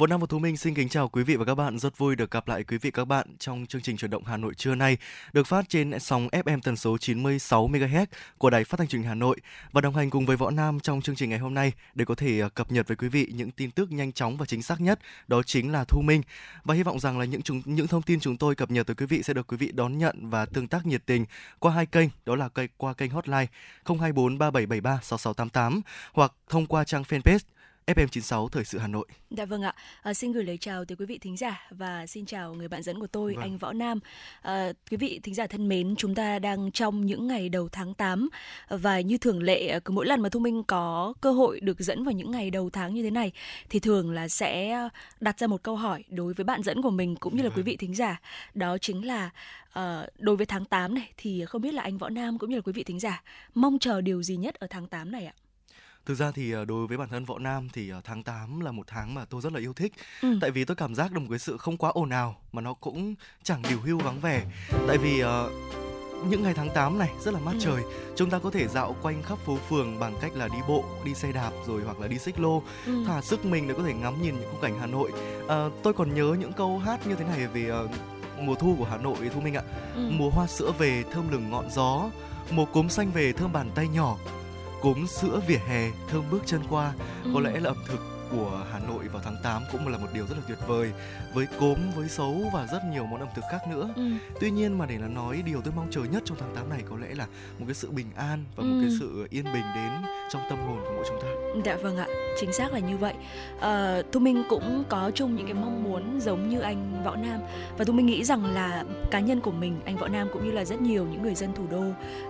Võ Nam và Thú Minh xin kính chào quý vị và các bạn. Rất vui được gặp lại quý vị các bạn trong chương trình chuyển động Hà Nội trưa nay, được phát trên sóng FM tần số 96 MHz của Đài Phát thanh truyền hình Hà Nội và đồng hành cùng với Võ Nam trong chương trình ngày hôm nay để có thể ờ, cập nhật với quý vị những tin tức nhanh chóng và chính xác nhất, đó chính là Thu Minh. Và hy vọng rằng là những chúng, những thông tin chúng tôi cập nhật tới quý vị sẽ được quý vị đón nhận và tương tác nhiệt tình qua hai kênh, đó là qua kênh hotline 024 3773 6688 hoặc thông qua trang fanpage FM96 Thời sự Hà Nội. Dạ vâng ạ. À, xin gửi lời chào tới quý vị thính giả và xin chào người bạn dẫn của tôi vâng. anh Võ Nam. À, quý vị thính giả thân mến, chúng ta đang trong những ngày đầu tháng 8 và như thường lệ cứ mỗi lần mà Thu Minh có cơ hội được dẫn vào những ngày đầu tháng như thế này thì thường là sẽ đặt ra một câu hỏi đối với bạn dẫn của mình cũng như là quý vâng. vị thính giả. Đó chính là uh, đối với tháng 8 này thì không biết là anh Võ Nam cũng như là quý vị thính giả mong chờ điều gì nhất ở tháng 8 này ạ? Thực ra thì ờ, đối với bản thân Võ Nam thì ờ, tháng 8 là một tháng mà tôi rất là yêu thích. Ừ. Tại vì tôi cảm giác được một cái sự không quá ồn ào mà nó cũng chẳng điều hưu vắng vẻ. Tại vì uh, những ngày tháng 8 này rất là mát ừ. trời chúng ta có thể dạo quanh khắp phố phường bằng cách là đi bộ đi xe đạp rồi hoặc là đi xích lô ừ. thả sức mình để có thể ngắm nhìn những khung cảnh hà nội à, tôi còn nhớ những câu hát như thế này về uh, mùa thu của hà nội thu minh ạ ừ. mùa hoa sữa về thơm lừng ngọn gió mùa cốm xanh về thơm bàn tay nhỏ cốm sữa vỉa hè thơm bước chân qua ừ. có lẽ là ẩm thực của Hà Nội vào tháng 8 cũng là một điều rất là tuyệt vời với cốm với sấu và rất nhiều món ẩm thực khác nữa. Ừ. Tuy nhiên mà để là nói điều tôi mong chờ nhất trong tháng 8 này có lẽ là một cái sự bình an và ừ. một cái sự yên bình đến trong tâm hồn của mỗi chúng ta. Dạ vâng ạ, chính xác là như vậy. À, Thu Minh cũng có chung những cái mong muốn giống như anh Võ Nam và Thu Minh nghĩ rằng là cá nhân của mình, anh Võ Nam cũng như là rất nhiều những người dân thủ đô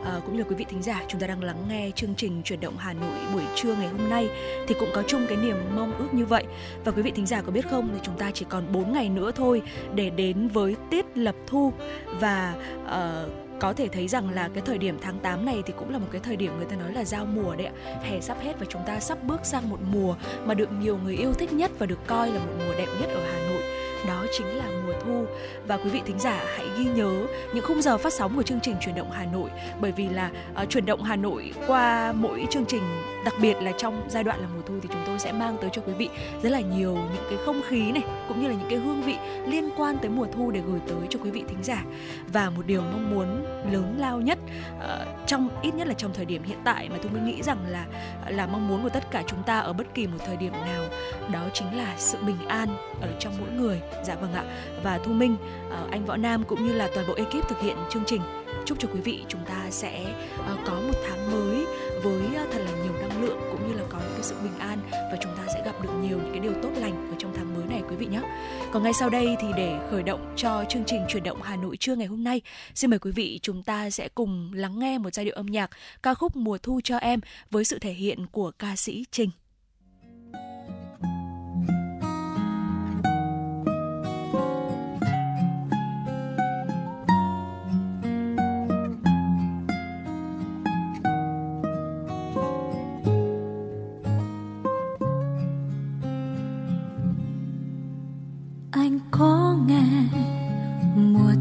à, cũng như là quý vị thính giả chúng ta đang lắng nghe chương trình chuyển động Hà Nội buổi trưa ngày hôm nay thì cũng có chung cái niềm mong mong ước như vậy. Và quý vị thính giả có biết không thì chúng ta chỉ còn 4 ngày nữa thôi để đến với tiết lập thu và uh, có thể thấy rằng là cái thời điểm tháng 8 này thì cũng là một cái thời điểm người ta nói là giao mùa đấy ạ. Hè sắp hết và chúng ta sắp bước sang một mùa mà được nhiều người yêu thích nhất và được coi là một mùa đẹp nhất ở Hà Nội đó chính là mùa thu. Và quý vị thính giả hãy ghi nhớ những khung giờ phát sóng của chương trình chuyển động Hà Nội bởi vì là uh, chuyển động Hà Nội qua mỗi chương trình đặc biệt là trong giai đoạn là mùa thu thì chúng tôi sẽ mang tới cho quý vị rất là nhiều những cái không khí này cũng như là những cái hương vị liên quan tới mùa thu để gửi tới cho quý vị thính giả. Và một điều mong muốn lớn lao nhất uh, trong ít nhất là trong thời điểm hiện tại mà tôi mới nghĩ rằng là là mong muốn của tất cả chúng ta ở bất kỳ một thời điểm nào đó chính là sự bình an ở trong mỗi người dạ vâng ạ. Và thu minh ờ, anh võ nam cũng như là toàn bộ ekip thực hiện chương trình. Chúc cho quý vị chúng ta sẽ ờ, có một tháng mới với ờ, thật là nhiều năng lượng cũng như là có những cái sự bình an và chúng ta sẽ gặp được nhiều những cái điều tốt lành ở trong tháng mới này quý vị nhé. Còn ngay sau đây thì để khởi động cho chương trình chuyển động Hà Nội trưa ngày hôm nay, xin mời quý vị chúng ta sẽ cùng lắng nghe một giai điệu âm nhạc ca khúc Mùa thu cho em với sự thể hiện của ca sĩ trình. Có nghe. Mùa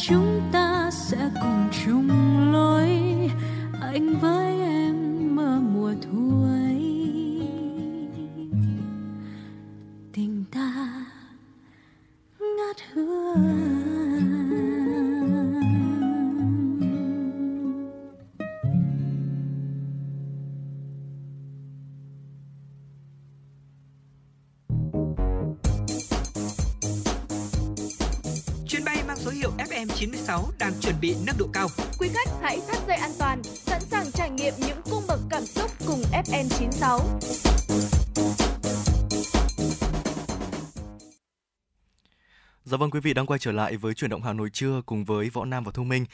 chúng ta sẽ cùng chung lối. Anh với Dạ vâng quý vị đang quay trở lại với chuyển động Hà Nội trưa cùng với Võ Nam và Thu Minh.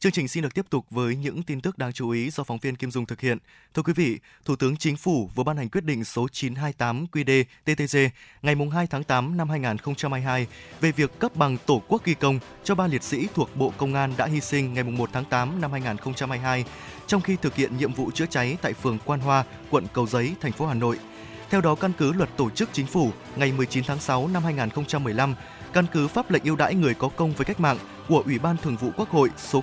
Chương trình xin được tiếp tục với những tin tức đáng chú ý do phóng viên Kim Dung thực hiện. Thưa quý vị, Thủ tướng Chính phủ vừa ban hành quyết định số 928 QĐ TTG ngày 2 tháng 8 năm 2022 về việc cấp bằng Tổ quốc ghi công cho ba liệt sĩ thuộc Bộ Công an đã hy sinh ngày 1 tháng 8 năm 2022 trong khi thực hiện nhiệm vụ chữa cháy tại phường Quan Hoa, quận Cầu Giấy, thành phố Hà Nội. Theo đó, căn cứ luật tổ chức chính phủ ngày 19 tháng 6 năm 2015, căn cứ pháp lệnh ưu đãi người có công với cách mạng của Ủy ban Thường vụ Quốc hội số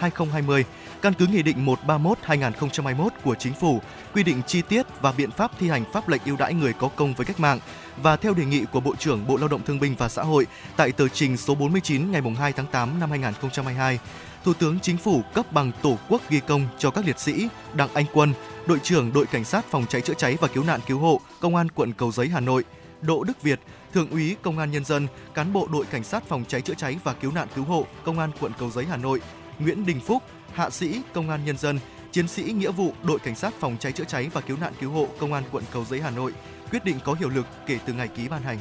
02/2020, căn cứ Nghị định 131/2021 của Chính phủ quy định chi tiết và biện pháp thi hành pháp lệnh ưu đãi người có công với cách mạng và theo đề nghị của Bộ trưởng Bộ Lao động Thương binh và Xã hội tại tờ trình số 49 ngày 2 tháng 8 năm 2022. Thủ tướng Chính phủ cấp bằng Tổ quốc ghi công cho các liệt sĩ Đặng Anh Quân, đội trưởng đội cảnh sát phòng cháy chữa cháy và cứu nạn cứu hộ, công an quận Cầu Giấy Hà Nội, Đỗ Đức Việt, thượng úy công an nhân dân, cán bộ đội cảnh sát phòng cháy chữa cháy và cứu nạn cứu hộ, công an quận Cầu Giấy Hà Nội, Nguyễn Đình Phúc, hạ sĩ công an nhân dân, chiến sĩ nghĩa vụ đội cảnh sát phòng cháy chữa cháy và cứu nạn cứu hộ, công an quận Cầu Giấy Hà Nội. Quyết định có hiệu lực kể từ ngày ký ban hành.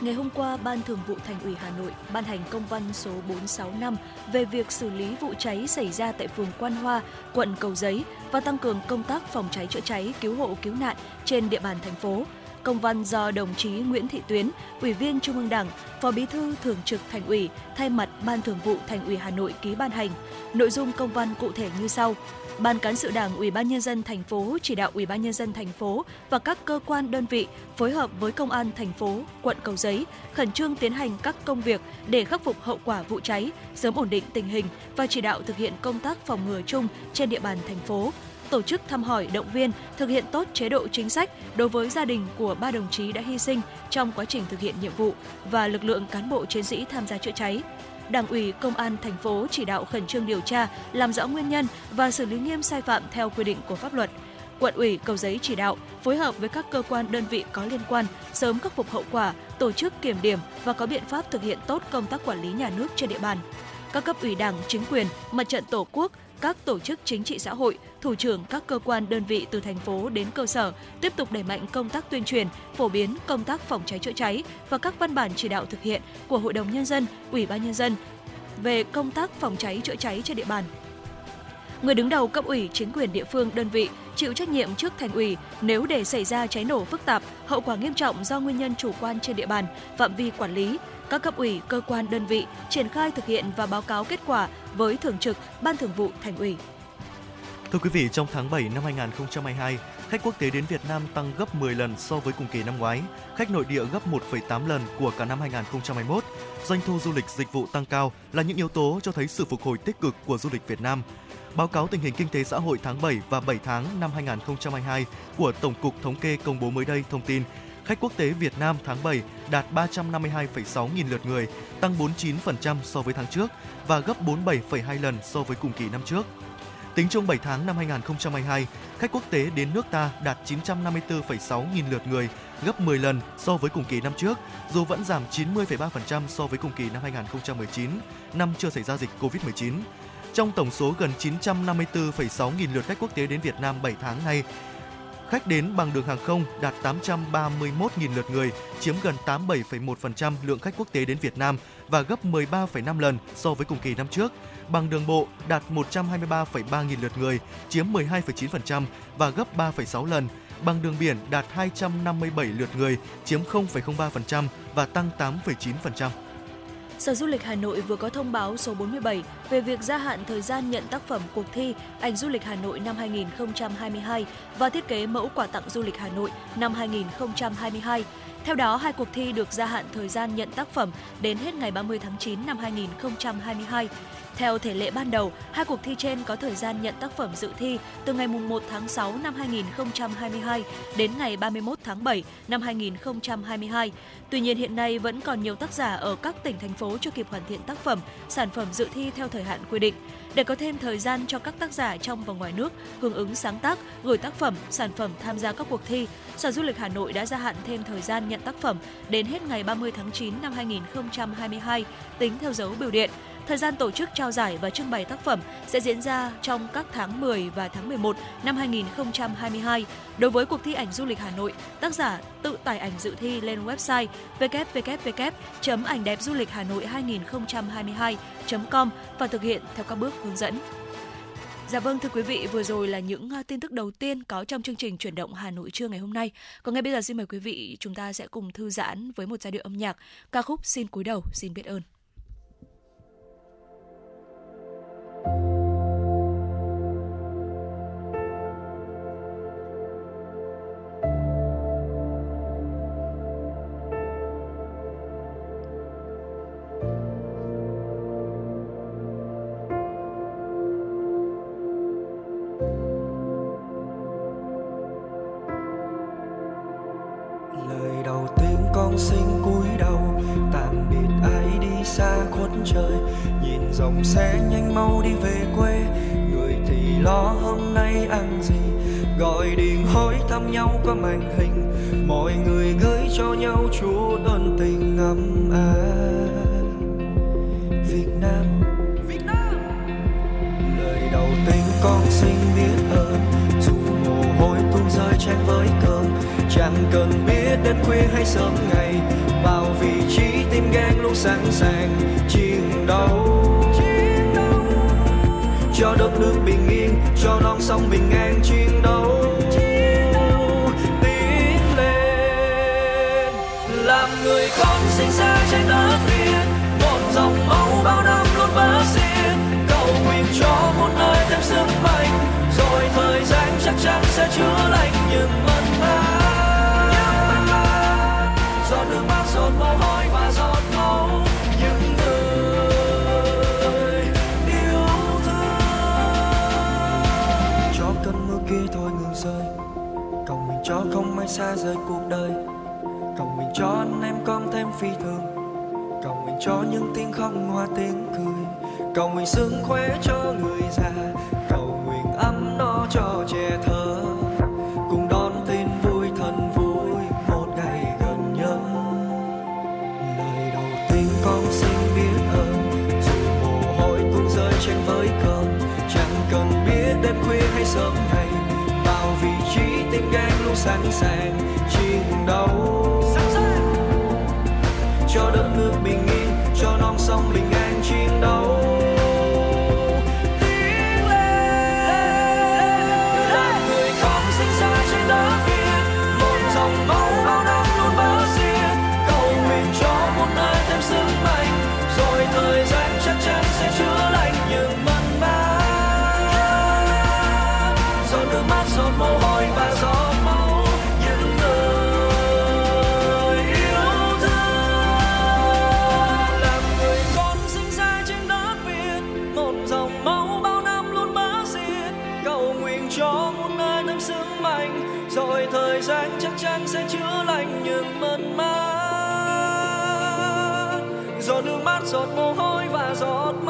Ngày hôm qua, Ban Thường vụ Thành ủy Hà Nội ban hành công văn số 465 về việc xử lý vụ cháy xảy ra tại phường Quan Hoa, quận Cầu Giấy và tăng cường công tác phòng cháy chữa cháy, cứu hộ cứu nạn trên địa bàn thành phố. Công văn do đồng chí Nguyễn Thị Tuyến, Ủy viên Trung ương Đảng, Phó Bí thư Thường trực Thành ủy, thay mặt Ban Thường vụ Thành ủy Hà Nội ký ban hành. Nội dung công văn cụ thể như sau: Ban cán sự Đảng Ủy ban nhân dân thành phố chỉ đạo Ủy ban nhân dân thành phố và các cơ quan đơn vị phối hợp với công an thành phố, quận Cầu Giấy khẩn trương tiến hành các công việc để khắc phục hậu quả vụ cháy, sớm ổn định tình hình và chỉ đạo thực hiện công tác phòng ngừa chung trên địa bàn thành phố tổ chức thăm hỏi động viên thực hiện tốt chế độ chính sách đối với gia đình của ba đồng chí đã hy sinh trong quá trình thực hiện nhiệm vụ và lực lượng cán bộ chiến sĩ tham gia chữa cháy. Đảng ủy Công an thành phố chỉ đạo khẩn trương điều tra, làm rõ nguyên nhân và xử lý nghiêm sai phạm theo quy định của pháp luật. Quận ủy Cầu Giấy chỉ đạo phối hợp với các cơ quan đơn vị có liên quan sớm khắc phục hậu quả, tổ chức kiểm điểm và có biện pháp thực hiện tốt công tác quản lý nhà nước trên địa bàn. Các cấp ủy Đảng, chính quyền, mặt trận Tổ quốc, các tổ chức chính trị xã hội, thủ trưởng các cơ quan đơn vị từ thành phố đến cơ sở tiếp tục đẩy mạnh công tác tuyên truyền, phổ biến công tác phòng cháy chữa cháy và các văn bản chỉ đạo thực hiện của Hội đồng nhân dân, Ủy ban nhân dân về công tác phòng cháy chữa cháy trên địa bàn. Người đứng đầu cấp ủy chính quyền địa phương đơn vị chịu trách nhiệm trước thành ủy nếu để xảy ra cháy nổ phức tạp, hậu quả nghiêm trọng do nguyên nhân chủ quan trên địa bàn, phạm vi quản lý, các cấp ủy, cơ quan đơn vị triển khai thực hiện và báo cáo kết quả với thường trực Ban Thường vụ Thành ủy. Thưa quý vị, trong tháng 7 năm 2022, khách quốc tế đến Việt Nam tăng gấp 10 lần so với cùng kỳ năm ngoái, khách nội địa gấp 1,8 lần của cả năm 2021. Doanh thu du lịch dịch vụ tăng cao là những yếu tố cho thấy sự phục hồi tích cực của du lịch Việt Nam. Báo cáo tình hình kinh tế xã hội tháng 7 và 7 tháng năm 2022 của Tổng cục Thống kê công bố mới đây thông tin, khách quốc tế Việt Nam tháng 7 đạt 352,6 nghìn lượt người, tăng 49% so với tháng trước và gấp 47,2 lần so với cùng kỳ năm trước. Tính chung 7 tháng năm 2022, khách quốc tế đến nước ta đạt 954,6 nghìn lượt người, gấp 10 lần so với cùng kỳ năm trước, dù vẫn giảm 90,3% so với cùng kỳ năm 2019, năm chưa xảy ra dịch Covid-19. Trong tổng số gần 954,6 nghìn lượt khách quốc tế đến Việt Nam 7 tháng nay, Khách đến bằng đường hàng không đạt 831.000 lượt người, chiếm gần 87,1% lượng khách quốc tế đến Việt Nam và gấp 13,5 lần so với cùng kỳ năm trước. Bằng đường bộ đạt 123,3 nghìn lượt người, chiếm 12,9% và gấp 3,6 lần. Bằng đường biển đạt 257 lượt người, chiếm 0,03% và tăng 8,9%. Sở Du lịch Hà Nội vừa có thông báo số 47 về việc gia hạn thời gian nhận tác phẩm cuộc thi Ảnh du lịch Hà Nội năm 2022 và thiết kế mẫu quà tặng du lịch Hà Nội năm 2022. Theo đó, hai cuộc thi được gia hạn thời gian nhận tác phẩm đến hết ngày 30 tháng 9 năm 2022. Theo thể lệ ban đầu, hai cuộc thi trên có thời gian nhận tác phẩm dự thi từ ngày 1 tháng 6 năm 2022 đến ngày 31 tháng 7 năm 2022. Tuy nhiên hiện nay vẫn còn nhiều tác giả ở các tỉnh thành phố chưa kịp hoàn thiện tác phẩm, sản phẩm dự thi theo thời hạn quy định. Để có thêm thời gian cho các tác giả trong và ngoài nước hưởng ứng sáng tác, gửi tác phẩm, sản phẩm tham gia các cuộc thi, Sở Du lịch Hà Nội đã gia hạn thêm thời gian nhận tác phẩm đến hết ngày 30 tháng 9 năm 2022 tính theo dấu biểu điện. Thời gian tổ chức trao giải và trưng bày tác phẩm sẽ diễn ra trong các tháng 10 và tháng 11 năm 2022. Đối với cuộc thi ảnh du lịch Hà Nội, tác giả tự tải ảnh dự thi lên website www.ảnh đẹp du lịch Hà Nội 2022.com và thực hiện theo các bước hướng dẫn. Dạ vâng thưa quý vị, vừa rồi là những à, tin tức đầu tiên có trong chương trình chuyển động Hà Nội trưa ngày hôm nay. Còn ngay bây giờ xin mời quý vị chúng ta sẽ cùng thư giãn với một giai điệu âm nhạc ca khúc Xin cúi đầu, xin biết ơn. Con xa khuất trời nhìn dòng xe nhanh mau đi về quê. Người thì lo hôm nay ăn gì gọi điện hỏi thăm nhau qua màn hình. Mọi người gửi cho nhau chút ân tình ngầm ái Việt Nam. Việt Nam. Lời đầu tiên con xin biết ơn dù mồ hôi tuôn rơi trên với cơn chẳng cần biết đến khuya hay sớm ngày, vào vị trí tim gan luôn sẵn sàng chiến đấu. Cho đất nước bình yên, cho non sông bình an chiến đấu. Tiến lên, làm người con sinh ra trên đất việt một dòng máu bao năm luôn vỡ xiên. Cầu nguyện cho một nơi thêm sức mạnh. Rồi thời gian chắc chắn sẽ chữa lành những mất mát. Mắt giọt hôi và giọt máu những người yêu thương. Cho cơn mưa kia thôi ngừng rơi, cầu nguyện cho không ai xa rời cuộc đời. Cầu nguyện cho anh em con thêm phi thường, cầu nguyện cho những tiếng khóc hoa tiếng cười. Cầu nguyện sức khỏe cho người già, cầu nguyện ấm no cho trẻ sẵn sàng chiến đấu. Cho đất nước bình yên cho non sông bình an giọt mồ hôi và giọt máu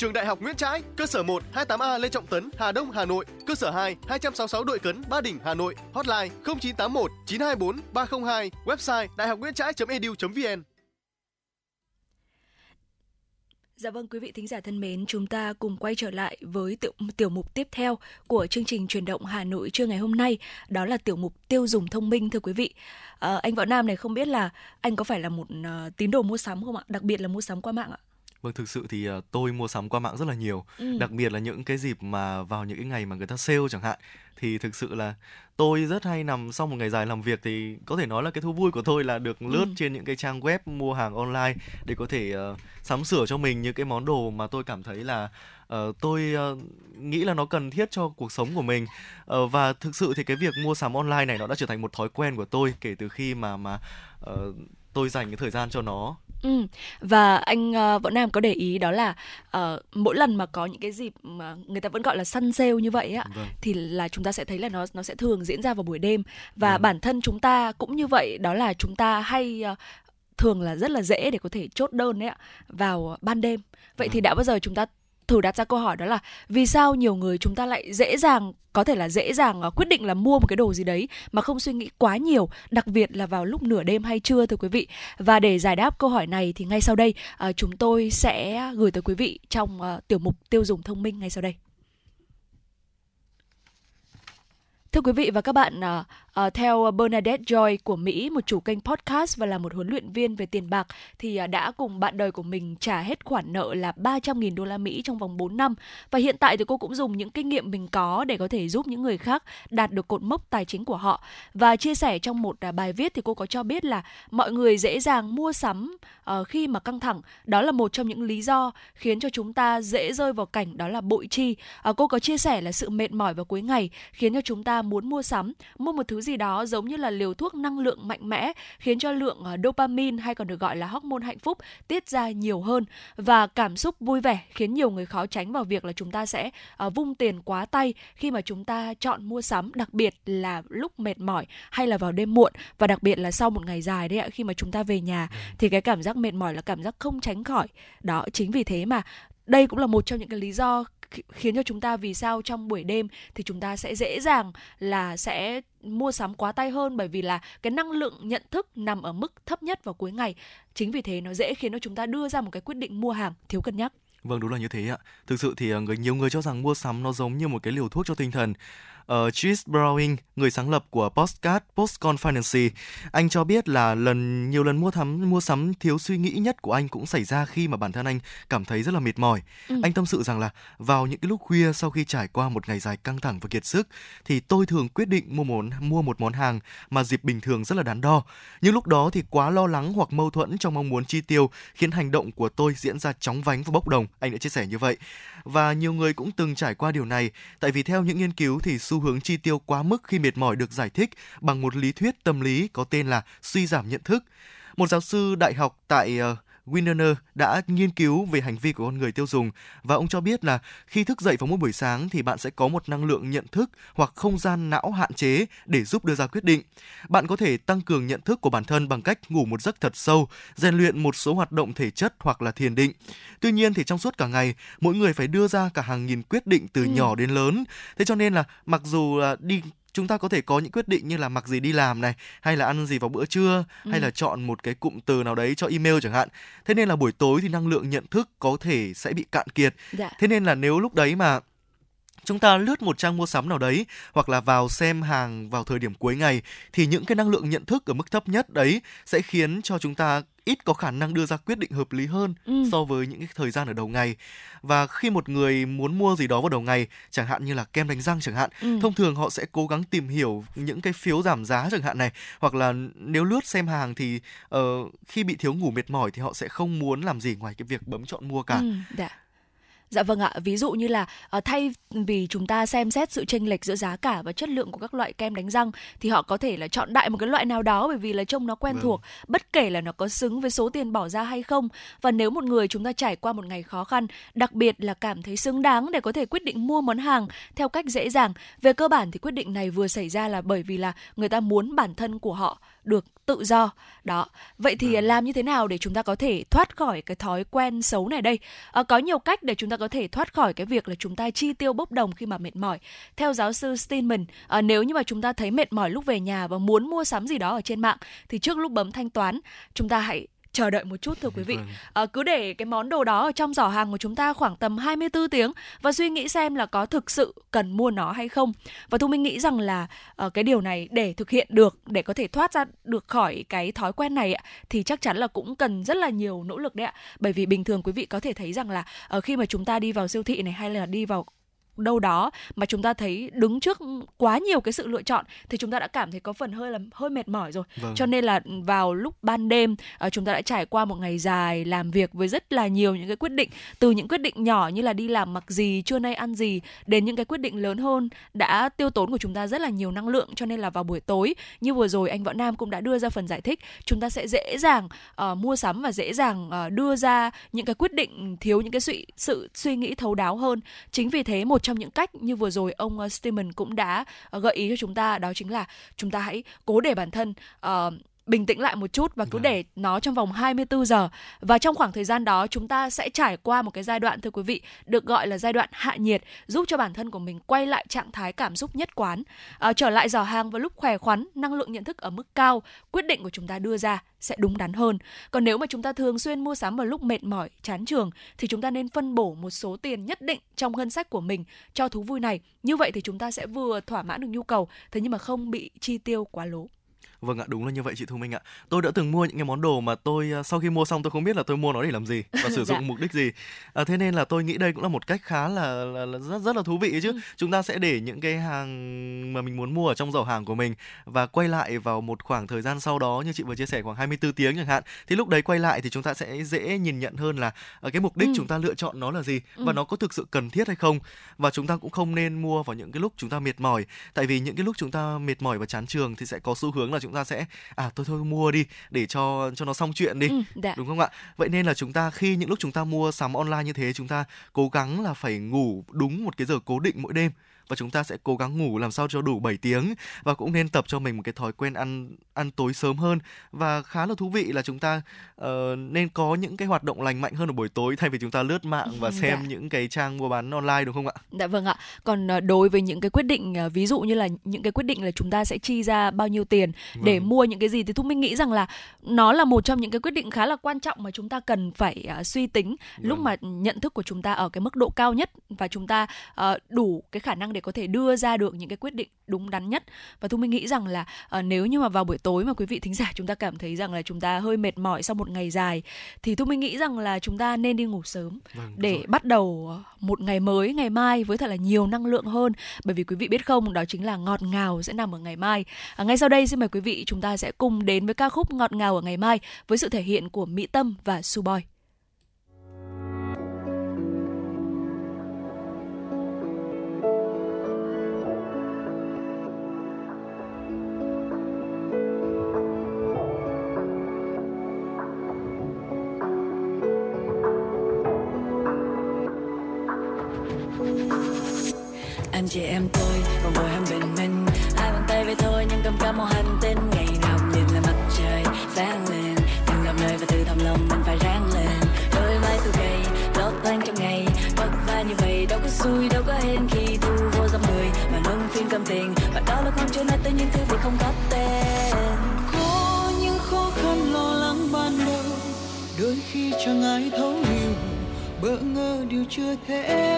Trường Đại học Nguyễn Trãi, cơ sở 1 28A Lê Trọng Tấn, Hà Đông, Hà Nội, cơ sở 2 266 Đội Cấn, Ba Đình, Hà Nội, hotline 0981 924 302, website đạihocnguyentrai.edu.vn. Dạ vâng quý vị thính giả thân mến, chúng ta cùng quay trở lại với tiểu, tiểu mục tiếp theo của chương trình truyền động Hà Nội trưa ngày hôm nay, đó là tiểu mục tiêu dùng thông minh thưa quý vị. À, anh Võ Nam này không biết là anh có phải là một uh, tín đồ mua sắm không ạ? Đặc biệt là mua sắm qua mạng ạ? Vâng, thực sự thì uh, tôi mua sắm qua mạng rất là nhiều, Ừ. đặc biệt là những cái dịp mà vào những cái ngày mà người ta sale chẳng hạn thì thực sự là tôi rất hay nằm sau một ngày dài làm việc thì có thể nói là cái thú vui của tôi là được lướt Ừ. trên những cái trang web mua hàng online để có thể uh, sắm sửa cho mình những cái món đồ mà tôi cảm thấy là ờ, tôi ờ, nghĩ là nó cần thiết cho cuộc sống của mình Ờ, và thực sự thì cái việc mua sắm online này nó đã trở thành một thói quen của tôi kể từ khi mà mà ờ, tôi dành cái thời gian cho nó Ừ. Và anh uh, Võ Nam có để ý đó là ờ, mỗi lần mà có những cái dịp mà người ta vẫn gọi là săn sale như vậy á Vâng. thì là chúng ta sẽ thấy là nó nó sẽ thường diễn ra vào buổi đêm và Vâng. bản thân chúng ta cũng như vậy đó là chúng ta hay ờ, thường là rất là dễ để có thể chốt đơn đấy ạ vào ban đêm. Vậy thì Vâng. đã bao giờ chúng ta thử đặt ra câu hỏi đó là vì sao nhiều người chúng ta lại dễ dàng có thể là dễ dàng à, quyết định là mua một cái đồ gì đấy mà không suy nghĩ quá nhiều, đặc biệt là vào lúc nửa đêm hay trưa thưa quý vị. Và để giải đáp câu hỏi này thì ngay sau đây à, chúng tôi sẽ gửi tới quý vị trong à, tiểu mục tiêu dùng thông minh ngay sau đây. Thưa quý vị và các bạn, ờ, theo Bernadette Joy của Mỹ, một chủ kênh podcast và là một huấn luyện viên về tiền bạc, thì ờ, đã cùng bạn đời của mình trả hết khoản nợ là 300.000 đô la Mỹ trong vòng 4 năm. Và hiện tại thì cô cũng dùng những kinh nghiệm mình có để có thể giúp những người khác đạt được cột mốc tài chính của họ. Và chia sẻ trong một à, bài viết thì cô có cho biết là mọi người dễ dàng mua sắm ờ, khi mà căng thẳng. Đó là một trong những lý do khiến cho chúng ta dễ rơi vào cảnh đó là bội chi. Ờ, cô có chia sẻ là sự mệt mỏi vào cuối ngày khiến cho chúng ta muốn mua sắm, mua một thứ gì đó giống như là liều thuốc năng lượng mạnh mẽ khiến cho lượng ờ, dopamine hay còn được gọi là hormone hạnh phúc tiết ra nhiều hơn. Và cảm xúc vui vẻ khiến nhiều người khó tránh vào việc là chúng ta sẽ ờ, vung tiền quá tay khi mà chúng ta chọn mua sắm đặc biệt là lúc mệt mỏi hay là vào đêm muộn và đặc biệt là sau một ngày dài đấy ạ khi mà chúng ta về nhà thì cái cảm giác mệt mỏi là cảm giác không tránh khỏi. Đó chính vì thế mà đây cũng là một trong những cái lý do khiến cho chúng ta vì sao trong buổi đêm thì chúng ta sẽ dễ dàng là sẽ mua sắm quá tay hơn, bởi vì là cái năng lượng nhận thức nằm ở mức thấp nhất vào cuối ngày chính vì thế nó dễ khiến cho chúng ta đưa ra một cái quyết định mua hàng thiếu cân nhắc Vâng đúng là như thế ạ. Thực sự thì ờ, người, nhiều người cho rằng mua sắm nó giống như một cái liều thuốc cho tinh thần. Uh, Chris Browning, người sáng lập của Postcard Postcon Finance, anh cho biết là lần nhiều lần mua thắm mua sắm thiếu suy nghĩ nhất của anh cũng xảy ra khi mà bản thân anh cảm thấy rất là mệt mỏi. Ừ. Anh tâm sự rằng là vào những cái lúc khuya sau khi trải qua một ngày dài căng thẳng và kiệt sức thì tôi thường quyết định mua món mua một món hàng mà dịp bình thường rất là đắn đo. Nhưng lúc đó thì quá lo lắng hoặc mâu thuẫn trong mong muốn chi tiêu khiến hành động của tôi diễn ra chóng vánh và bốc đồng. Anh đã chia sẻ như vậy. Và nhiều người cũng từng trải qua điều này, tại vì theo những nghiên cứu thì xu hướng chi tiêu quá mức khi mệt mỏi được giải thích bằng một lý thuyết tâm lý có tên là suy giảm nhận thức. Một giáo sư đại học tại uh, Winner đã nghiên cứu về hành vi của con người tiêu dùng và ông cho biết là khi thức dậy vào mỗi buổi sáng thì bạn sẽ có một năng lượng nhận thức hoặc không gian não hạn chế để giúp đưa ra quyết định. Bạn có thể tăng cường nhận thức của bản thân bằng cách ngủ một giấc thật sâu, rèn luyện một số hoạt động thể chất hoặc là thiền định. Tuy nhiên thì trong suốt cả ngày, mỗi người phải đưa ra cả hàng nghìn quyết định từ ừ. nhỏ đến lớn. Thế cho nên là mặc dù đi chúng ta có thể có những quyết định như là mặc gì đi làm này hay là ăn gì vào bữa trưa ừ. hay là chọn một cái cụm từ nào đấy cho email chẳng hạn thế nên là buổi tối thì năng lượng nhận thức có thể sẽ bị cạn kiệt dạ. thế nên là nếu lúc đấy mà chúng ta lướt một trang mua sắm nào đấy hoặc là vào xem hàng vào thời điểm cuối ngày thì những cái năng lượng nhận thức ở mức thấp nhất đấy sẽ khiến cho chúng ta ít có khả năng đưa ra quyết định hợp lý hơn ừ. so với những cái thời gian ở đầu ngày và khi một người muốn mua gì đó vào đầu ngày chẳng hạn như là kem đánh răng chẳng hạn ừ. thông thường họ sẽ cố gắng tìm hiểu những cái phiếu giảm giá chẳng hạn này hoặc là nếu lướt xem hàng thì uh, khi bị thiếu ngủ mệt mỏi thì họ sẽ không muốn làm gì ngoài cái việc bấm chọn mua cả ừ, dạ. Dạ vâng ạ, ví dụ như là uh, thay vì chúng ta xem xét sự chênh lệch giữa giá cả và chất lượng của các loại kem đánh răng thì họ có thể là chọn đại một cái loại nào đó bởi vì là trông nó quen vâng. thuộc, bất kể là nó có xứng với số tiền bỏ ra hay không. Và nếu một người chúng ta trải qua một ngày khó khăn, đặc biệt là cảm thấy xứng đáng để có thể quyết định mua món hàng theo cách dễ dàng, về cơ bản thì quyết định này vừa xảy ra là bởi vì là người ta muốn bản thân của họ được tự do. Đó vậy thì vâng. làm như thế nào để chúng ta có thể thoát khỏi cái thói quen xấu này đây? À, có nhiều cách để chúng ta có thể thoát khỏi cái việc là chúng ta chi tiêu bốc đồng khi mà mệt mỏi. Theo giáo sư Steinman à, nếu như mà chúng ta thấy mệt mỏi lúc về nhà và muốn mua sắm gì đó ở trên mạng thì trước lúc bấm thanh toán chúng ta hãy chờ đợi một chút thưa quý vị. À, cứ để cái món đồ đó ở trong giỏ hàng của chúng ta khoảng tầm 24 tiếng và suy nghĩ xem là có thực sự cần mua nó hay không. Và Thu Minh nghĩ rằng là uh, cái điều này để thực hiện được, để có thể thoát ra được khỏi cái thói quen này thì chắc chắn là cũng cần rất là nhiều nỗ lực đấy ạ. Bởi vì bình thường quý vị có thể thấy rằng là uh, khi mà chúng ta đi vào siêu thị này hay là đi vào đâu đó mà chúng ta thấy đứng trước quá nhiều cái sự lựa chọn thì chúng ta đã cảm thấy có phần hơi là hơi mệt mỏi rồi. Vâng. cho nên là vào lúc ban đêm uh, chúng ta đã trải qua một ngày dài làm việc với rất là nhiều những cái quyết định từ những quyết định nhỏ như là đi làm mặc gì trưa nay ăn gì đến những cái quyết định lớn hơn đã tiêu tốn của chúng ta rất là nhiều năng lượng. Cho nên là vào buổi tối như vừa rồi anh võ nam cũng đã đưa ra phần giải thích chúng ta sẽ dễ dàng uh, mua sắm và dễ dàng uh, đưa ra những cái quyết định thiếu những cái sự sự suy nghĩ thấu đáo hơn. Chính vì thế một trong những cách như vừa rồi ông uh, Steven cũng đã uh, gợi ý cho chúng ta đó chính là chúng ta hãy cố để bản thân uh, bình tĩnh lại một chút và cứ vâng. để nó trong vòng 24 giờ. Và trong khoảng thời gian đó chúng ta sẽ trải qua một cái giai đoạn thưa quý vị được gọi là giai đoạn hạ nhiệt giúp cho bản thân của mình quay lại trạng thái cảm xúc nhất quán. À, trở lại giỏ hàng vào lúc khỏe khoắn năng lượng nhận thức ở mức cao quyết định của chúng ta đưa ra sẽ đúng đắn hơn. Còn nếu mà chúng ta thường xuyên mua sắm vào lúc mệt mỏi chán trường thì chúng ta nên phân bổ một số tiền nhất định trong ngân sách của mình cho thú vui này. Như vậy thì chúng ta sẽ vừa thỏa mãn được nhu cầu thế nhưng mà không bị chi tiêu quá lố Vâng ạ, đúng là như vậy chị Thu Minh ạ. Tôi đã từng mua những cái món đồ mà tôi à, sau khi mua xong tôi không biết là tôi mua nó để làm gì và sử dụng dạ. mục đích gì. À, thế nên là tôi nghĩ đây cũng là một cách khá là, là, là rất rất là thú vị chứ. Ừ. Chúng ta sẽ để những cái hàng mà mình muốn mua ở trong giỏ hàng của mình và quay lại vào một khoảng thời gian sau đó như chị vừa chia sẻ khoảng 24 tiếng chẳng hạn. Thì lúc đấy quay lại thì chúng ta sẽ dễ nhìn nhận hơn là à, cái mục đích ừ. chúng ta lựa chọn nó là gì ừ. và nó có thực sự cần thiết hay không. Và chúng ta cũng không nên mua vào những cái lúc chúng ta mệt mỏi. Tại vì những cái lúc chúng ta mệt mỏi và chán trường thì sẽ có xu hướng là chúng chúng ta sẽ à tôi thôi mua đi để cho cho nó xong chuyện đi ừ, dạ. đúng không ạ vậy nên là chúng ta khi những lúc chúng ta mua sắm online như thế chúng ta cố gắng là phải ngủ đúng một cái giờ cố định mỗi đêm và chúng ta sẽ cố gắng ngủ làm sao cho đủ 7 tiếng và cũng nên tập cho mình một cái thói quen ăn ăn tối sớm hơn và khá là thú vị là chúng ta uh, nên có những cái hoạt động lành mạnh hơn ở buổi tối thay vì chúng ta lướt mạng và xem dạ. những cái trang mua bán online đúng không ạ? Dạ vâng ạ. Còn uh, đối với những cái quyết định uh, ví dụ như là những cái quyết định là chúng ta sẽ chi ra bao nhiêu tiền vâng. để mua những cái gì thì Thu Minh nghĩ rằng là nó là một trong những cái quyết định khá là quan trọng mà chúng ta cần phải uh, suy tính vâng. lúc mà nhận thức của chúng ta ở cái mức độ cao nhất và chúng ta uh, đủ cái khả năng để có thể đưa ra được những cái quyết định đúng đắn nhất. Và thu minh nghĩ rằng là uh, nếu như mà vào buổi tối mà quý vị thính giả chúng ta cảm thấy rằng là chúng ta hơi mệt mỏi sau một ngày dài thì thu minh nghĩ rằng là chúng ta nên đi ngủ sớm vâng, để rồi. bắt đầu ờ, một ngày mới ngày mai với thật là nhiều năng lượng hơn. Bởi vì quý vị biết không đó chính là ngọt ngào sẽ nằm ở ngày mai. À, ngay sau đây xin mời quý vị chúng ta sẽ cùng đến với ca khúc ngọt ngào ở ngày mai với sự thể hiện của mỹ tâm và su chưa thể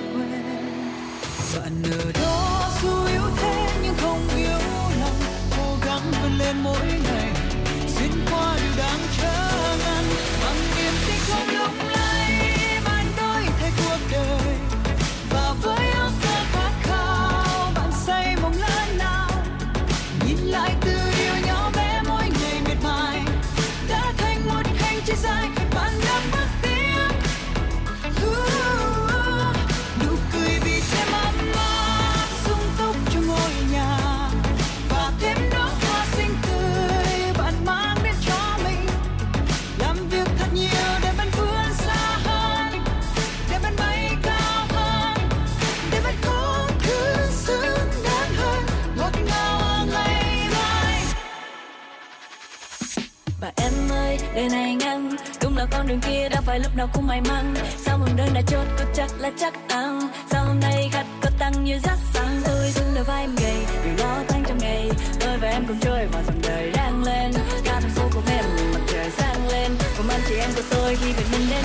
đời này ngăn Đúng là con đường kia đã phải lúc nào cũng may mắn. Sao mừng đơn đã chốt có chắc là chắc ăn Sao hôm nay khách có tăng như rắc sáng? Tôi dưng đôi vai em gầy, Vì lo toan trong ngày. Tôi và em cùng chơi vào dòng đời đang lên. Cả thành phố của em, mặt trời sáng lên. Cùng anh chị em của tôi khi bình minh đến.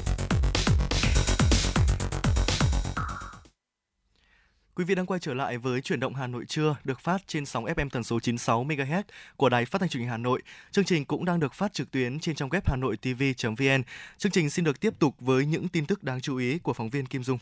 Quý vị đang quay trở lại với chuyển động Hà Nội trưa được phát trên sóng FM tần số 96 MHz của Đài Phát thanh Truyền hình Hà Nội. Chương trình cũng đang được phát trực tuyến trên trang web hanoitv.vn. Chương trình xin được tiếp tục với những tin tức đáng chú ý của phóng viên Kim Dung.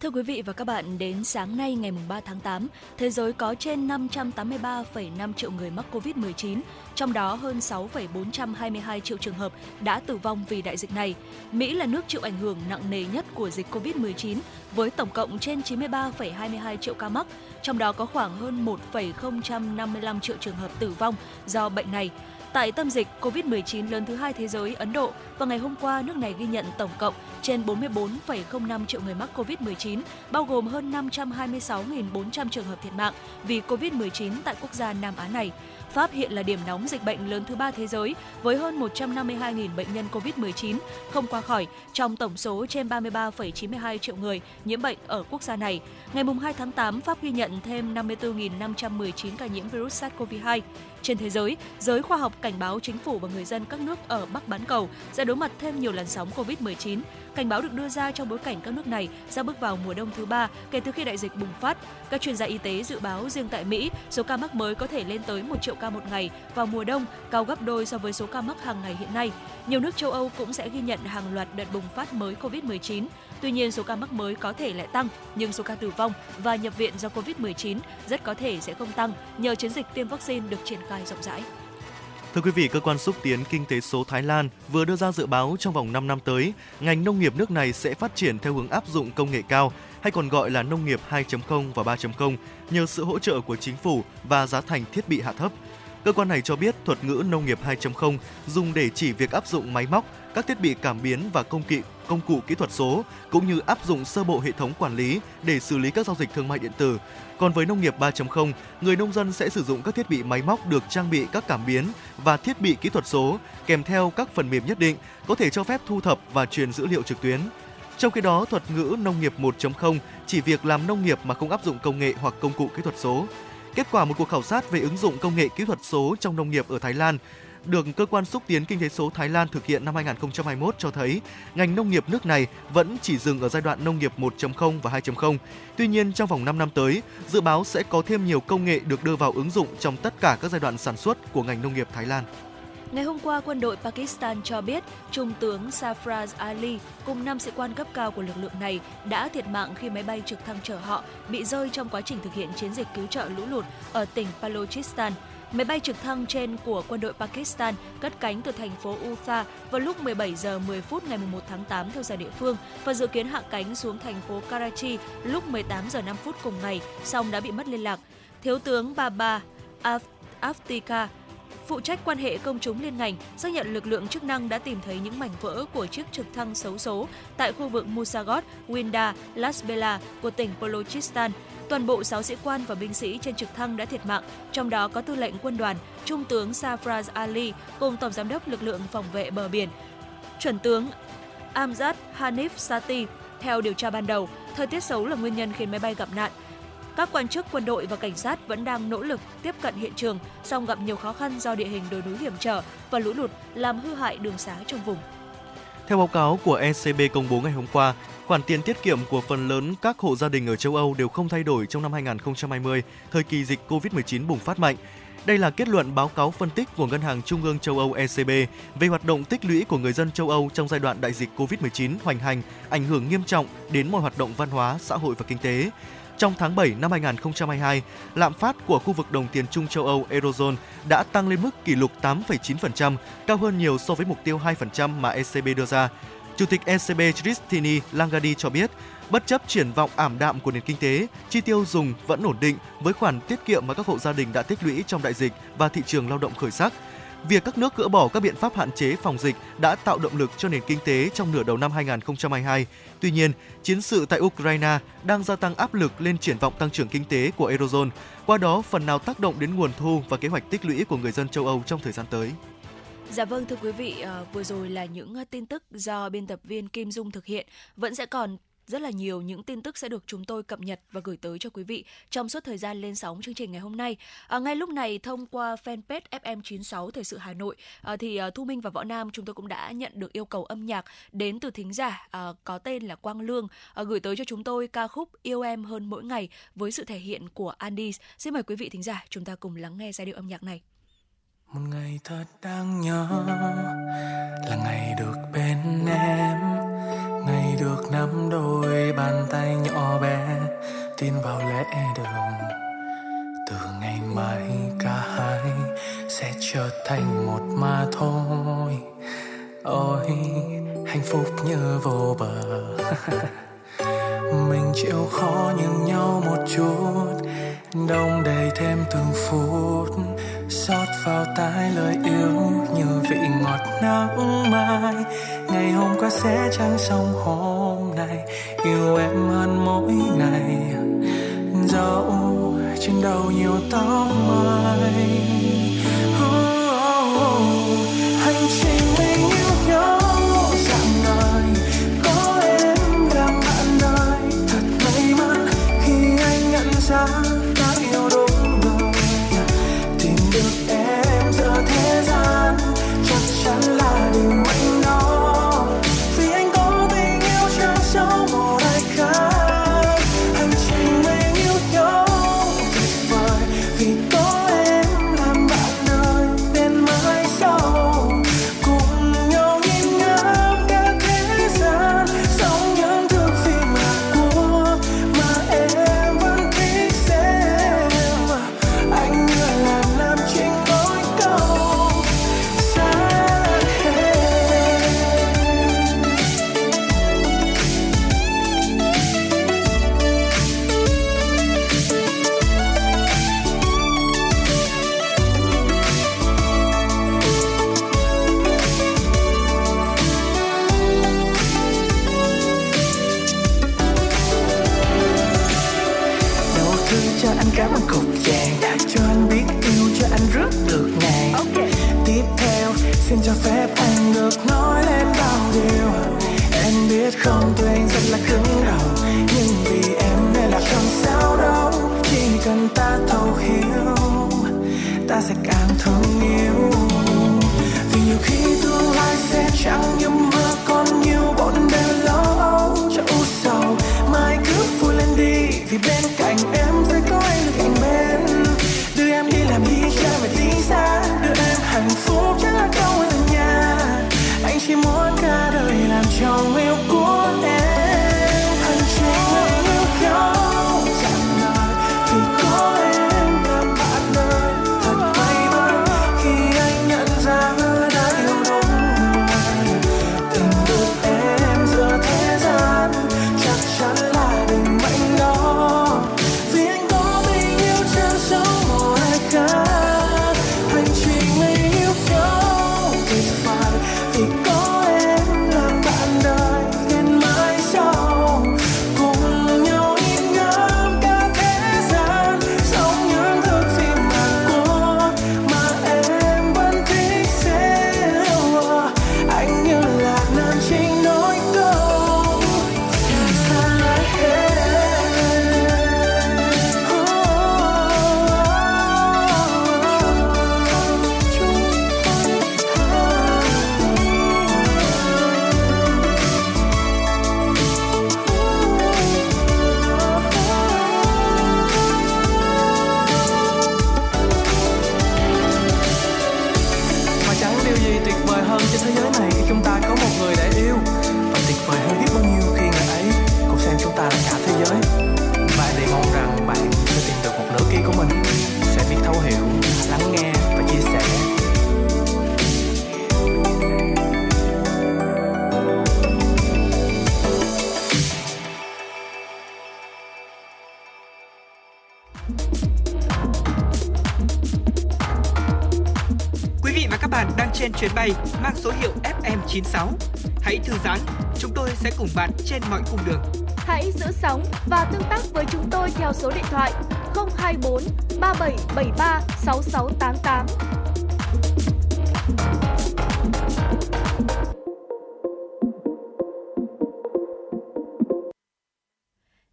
Thưa quý vị và các bạn, đến sáng nay ngày 3 tháng 8, thế giới có trên 583,5 triệu người mắc COVID-19, trong đó hơn 6,422 triệu trường hợp đã tử vong vì đại dịch này. Mỹ là nước chịu ảnh hưởng nặng nề nhất của dịch COVID-19 với tổng cộng trên 93,22 triệu ca mắc, trong đó có khoảng hơn 1,055 triệu trường hợp tử vong do bệnh này. Tại tâm dịch COVID-19 lớn thứ hai thế giới, Ấn Độ, vào ngày hôm qua, nước này ghi nhận tổng cộng trên 44,05 triệu người mắc COVID-19, bao gồm hơn 526.400 trường hợp thiệt mạng vì COVID-19 tại quốc gia Nam Á này. Pháp hiện là điểm nóng dịch bệnh lớn thứ ba thế giới với hơn 152.000 bệnh nhân COVID-19 không qua khỏi trong tổng số trên 33,92 triệu người nhiễm bệnh ở quốc gia này. Ngày 2 tháng 8, Pháp ghi nhận thêm 54.519 ca nhiễm virus SARS-CoV-2. Trên thế giới, giới khoa học cảnh báo chính phủ và người dân các nước ở Bắc bán cầu sẽ đối mặt thêm nhiều làn sóng COVID-19. Cảnh báo được đưa ra trong bối cảnh các nước này sẽ bước vào mùa đông thứ ba kể từ khi đại dịch bùng phát. Các chuyên gia y tế dự báo riêng tại Mỹ, số ca mắc mới có thể lên tới 1 triệu ca một ngày vào mùa đông, cao gấp đôi so với số ca mắc hàng ngày hiện nay. Nhiều nước châu Âu cũng sẽ ghi nhận hàng loạt đợt bùng phát mới COVID-19. Tuy nhiên, số ca mắc mới có thể lại tăng, nhưng số ca tử vong và nhập viện do COVID-19 rất có thể sẽ không tăng nhờ chiến dịch tiêm vaccine được triển khai rộng rãi. Thưa quý vị, cơ quan xúc tiến kinh tế số Thái Lan vừa đưa ra dự báo trong vòng 5 năm tới, ngành nông nghiệp nước này sẽ phát triển theo hướng áp dụng công nghệ cao, hay còn gọi là nông nghiệp 2.0 và 3.0 nhờ sự hỗ trợ của chính phủ và giá thành thiết bị hạ thấp. Cơ quan này cho biết thuật ngữ nông nghiệp 2.0 dùng để chỉ việc áp dụng máy móc, các thiết bị cảm biến và công cụ công cụ kỹ thuật số cũng như áp dụng sơ bộ hệ thống quản lý để xử lý các giao dịch thương mại điện tử. Còn với nông nghiệp 3.0, người nông dân sẽ sử dụng các thiết bị máy móc được trang bị các cảm biến và thiết bị kỹ thuật số kèm theo các phần mềm nhất định có thể cho phép thu thập và truyền dữ liệu trực tuyến. Trong khi đó, thuật ngữ nông nghiệp 1.0 chỉ việc làm nông nghiệp mà không áp dụng công nghệ hoặc công cụ kỹ thuật số. Kết quả một cuộc khảo sát về ứng dụng công nghệ kỹ thuật số trong nông nghiệp ở Thái Lan được cơ quan xúc tiến kinh tế số Thái Lan thực hiện năm 2021 cho thấy ngành nông nghiệp nước này vẫn chỉ dừng ở giai đoạn nông nghiệp 1.0 và 2.0. Tuy nhiên trong vòng 5 năm tới, dự báo sẽ có thêm nhiều công nghệ được đưa vào ứng dụng trong tất cả các giai đoạn sản xuất của ngành nông nghiệp Thái Lan. Ngày hôm qua, quân đội Pakistan cho biết Trung tướng Safraz Ali cùng 5 sĩ quan cấp cao của lực lượng này đã thiệt mạng khi máy bay trực thăng chở họ bị rơi trong quá trình thực hiện chiến dịch cứu trợ lũ lụt ở tỉnh Balochistan. Máy bay trực thăng trên của quân đội Pakistan cất cánh từ thành phố Ufa vào lúc 17 giờ 10 phút ngày 1 tháng 8 theo giờ địa phương và dự kiến hạ cánh xuống thành phố Karachi lúc 18 giờ 5 phút cùng ngày, song đã bị mất liên lạc. Thiếu tướng Baba Aftika phụ trách quan hệ công chúng liên ngành, xác nhận lực lượng chức năng đã tìm thấy những mảnh vỡ của chiếc trực thăng xấu số tại khu vực Musagot, Winda, Las Bela của tỉnh Balochistan. Toàn bộ 6 sĩ quan và binh sĩ trên trực thăng đã thiệt mạng, trong đó có tư lệnh quân đoàn, Trung tướng Safraz Ali cùng Tổng giám đốc lực lượng phòng vệ bờ biển, chuẩn tướng Amjad Hanif Sati. Theo điều tra ban đầu, thời tiết xấu là nguyên nhân khiến máy bay gặp nạn. Các quan chức quân đội và cảnh sát vẫn đang nỗ lực tiếp cận hiện trường, song gặp nhiều khó khăn do địa hình đồi núi hiểm trở và lũ lụt làm hư hại đường xá trong vùng. Theo báo cáo của ECB công bố ngày hôm qua, khoản tiền tiết kiệm của phần lớn các hộ gia đình ở châu Âu đều không thay đổi trong năm 2020, thời kỳ dịch COVID-19 bùng phát mạnh. Đây là kết luận báo cáo phân tích của Ngân hàng Trung ương châu Âu ECB về hoạt động tích lũy của người dân châu Âu trong giai đoạn đại dịch COVID-19 hoành hành, ảnh hưởng nghiêm trọng đến mọi hoạt động văn hóa, xã hội và kinh tế. Trong tháng 7 năm 2022, lạm phát của khu vực đồng tiền chung châu Âu Eurozone đã tăng lên mức kỷ lục 8,9%, cao hơn nhiều so với mục tiêu 2% mà ECB đưa ra. Chủ tịch ECB Christine Lagarde cho biết, bất chấp triển vọng ảm đạm của nền kinh tế, chi tiêu dùng vẫn ổn định với khoản tiết kiệm mà các hộ gia đình đã tích lũy trong đại dịch và thị trường lao động khởi sắc. Việc các nước gỡ bỏ các biện pháp hạn chế phòng dịch đã tạo động lực cho nền kinh tế trong nửa đầu năm 2022. Tuy nhiên, chiến sự tại Ukraine đang gia tăng áp lực lên triển vọng tăng trưởng kinh tế của Eurozone, qua đó phần nào tác động đến nguồn thu và kế hoạch tích lũy của người dân châu Âu trong thời gian tới. Dạ vâng thưa quý vị, ờ, vừa rồi là những ờ, tin tức do biên tập viên Kim Dung thực hiện. Vẫn sẽ còn rất là nhiều những tin tức sẽ được chúng tôi cập nhật và gửi tới cho quý vị trong suốt thời gian lên sóng chương trình ngày hôm nay. À, ngay lúc này thông qua fanpage FM96 Thời sự Hà Nội à, thì à, Thu Minh và Võ Nam chúng tôi cũng đã nhận được yêu cầu âm nhạc đến từ thính giả à, có tên là Quang Lương à, gửi tới cho chúng tôi ca khúc Yêu em hơn mỗi ngày với sự thể hiện của Andy. Xin mời quý vị thính giả chúng ta cùng lắng nghe giai điệu âm nhạc này. Một ngày thật đáng nhớ là ngày được bên em được nắm đôi bàn tay nhỏ bé, tin vào lẽ đường. Từ ngày mai cả hai sẽ trở thành một mà thôi. Ôi, hạnh phúc như vô bờ. Mình chịu khó nhường nhau một chút đông đầy thêm từng phút, xót vào tai lời yêu như vị ngọt nắng mai. Ngày hôm qua sẽ chẳng xong hôm nay, yêu em hơn mỗi ngày. Dẫu trên đầu nhiều tóc mai. Oh, hành trình mình yêu nhau dạng đời có em làm bạn đời thật may mắn khi anh nhận ra được nói lên bao điều. Em biết không tôi anh rất là cứng đầu, nhưng vì em nên là không sao đâu. Chỉ cần ta thấu hiểu, ta sẽ càng thương yêu. FM96. Hãy thư giãn, chúng tôi sẽ cùng bạn trên mọi cung đường. Hãy giữ sóng và tương tác với chúng tôi theo số điện thoại 024 3773 6688.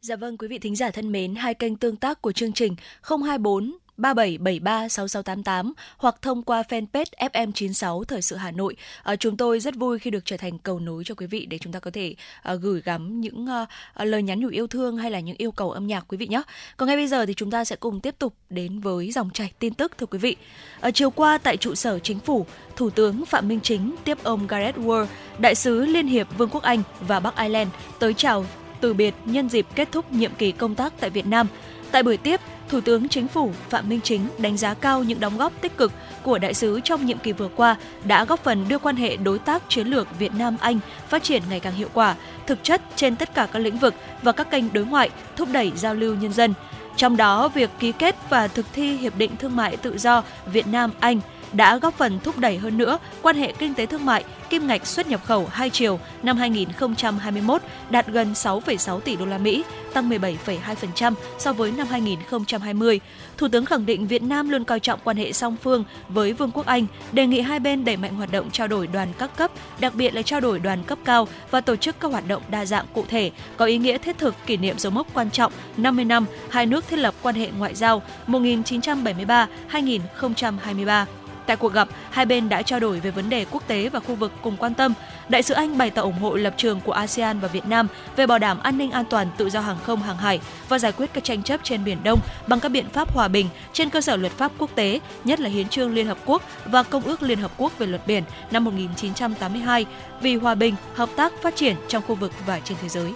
Dạ vâng quý vị thính giả thân mến, hai kênh tương tác của chương trình 024 3773 6688 hoặc thông qua fanpage FM96 Thời sự Hà Nội. À, chúng tôi rất vui khi được trở thành cầu nối cho quý vị để chúng ta có thể à, gửi gắm những à, lời nhắn nhủ yêu thương hay là những yêu cầu âm nhạc quý vị nhé. Còn ngay bây giờ thì chúng ta sẽ cùng tiếp tục đến với dòng chảy tin tức thưa quý vị. À, chiều qua tại trụ sở chính phủ, Thủ tướng Phạm Minh Chính tiếp ông Gareth Ward, đại sứ Liên hiệp Vương quốc Anh và Bắc Ireland tới chào từ biệt nhân dịp kết thúc nhiệm kỳ công tác tại Việt Nam. Tại buổi tiếp, Thủ tướng Chính phủ Phạm Minh Chính đánh giá cao những đóng góp tích cực của đại sứ trong nhiệm kỳ vừa qua đã góp phần đưa quan hệ đối tác chiến lược Việt Nam Anh phát triển ngày càng hiệu quả, thực chất trên tất cả các lĩnh vực và các kênh đối ngoại, thúc đẩy giao lưu nhân dân. Trong đó, việc ký kết và thực thi hiệp định thương mại tự do Việt Nam Anh đã góp phần thúc đẩy hơn nữa quan hệ kinh tế thương mại, kim ngạch xuất nhập khẩu hai chiều năm 2021 đạt gần 6,6 tỷ đô la Mỹ, tăng 17,2% so với năm 2020. Thủ tướng khẳng định Việt Nam luôn coi trọng quan hệ song phương với Vương quốc Anh, đề nghị hai bên đẩy mạnh hoạt động trao đổi đoàn các cấp, đặc biệt là trao đổi đoàn cấp cao và tổ chức các hoạt động đa dạng cụ thể, có ý nghĩa thiết thực kỷ niệm dấu mốc quan trọng 50 năm hai nước thiết lập quan hệ ngoại giao 1973-2023. Tại cuộc gặp, hai bên đã trao đổi về vấn đề quốc tế và khu vực cùng quan tâm. Đại sứ Anh bày tỏ ủng hộ lập trường của ASEAN và Việt Nam về bảo đảm an ninh an toàn tự do hàng không hàng hải và giải quyết các tranh chấp trên Biển Đông bằng các biện pháp hòa bình trên cơ sở luật pháp quốc tế, nhất là Hiến trương Liên Hợp Quốc và Công ước Liên Hợp Quốc về luật biển năm 1982 vì hòa bình, hợp tác, phát triển trong khu vực và trên thế giới.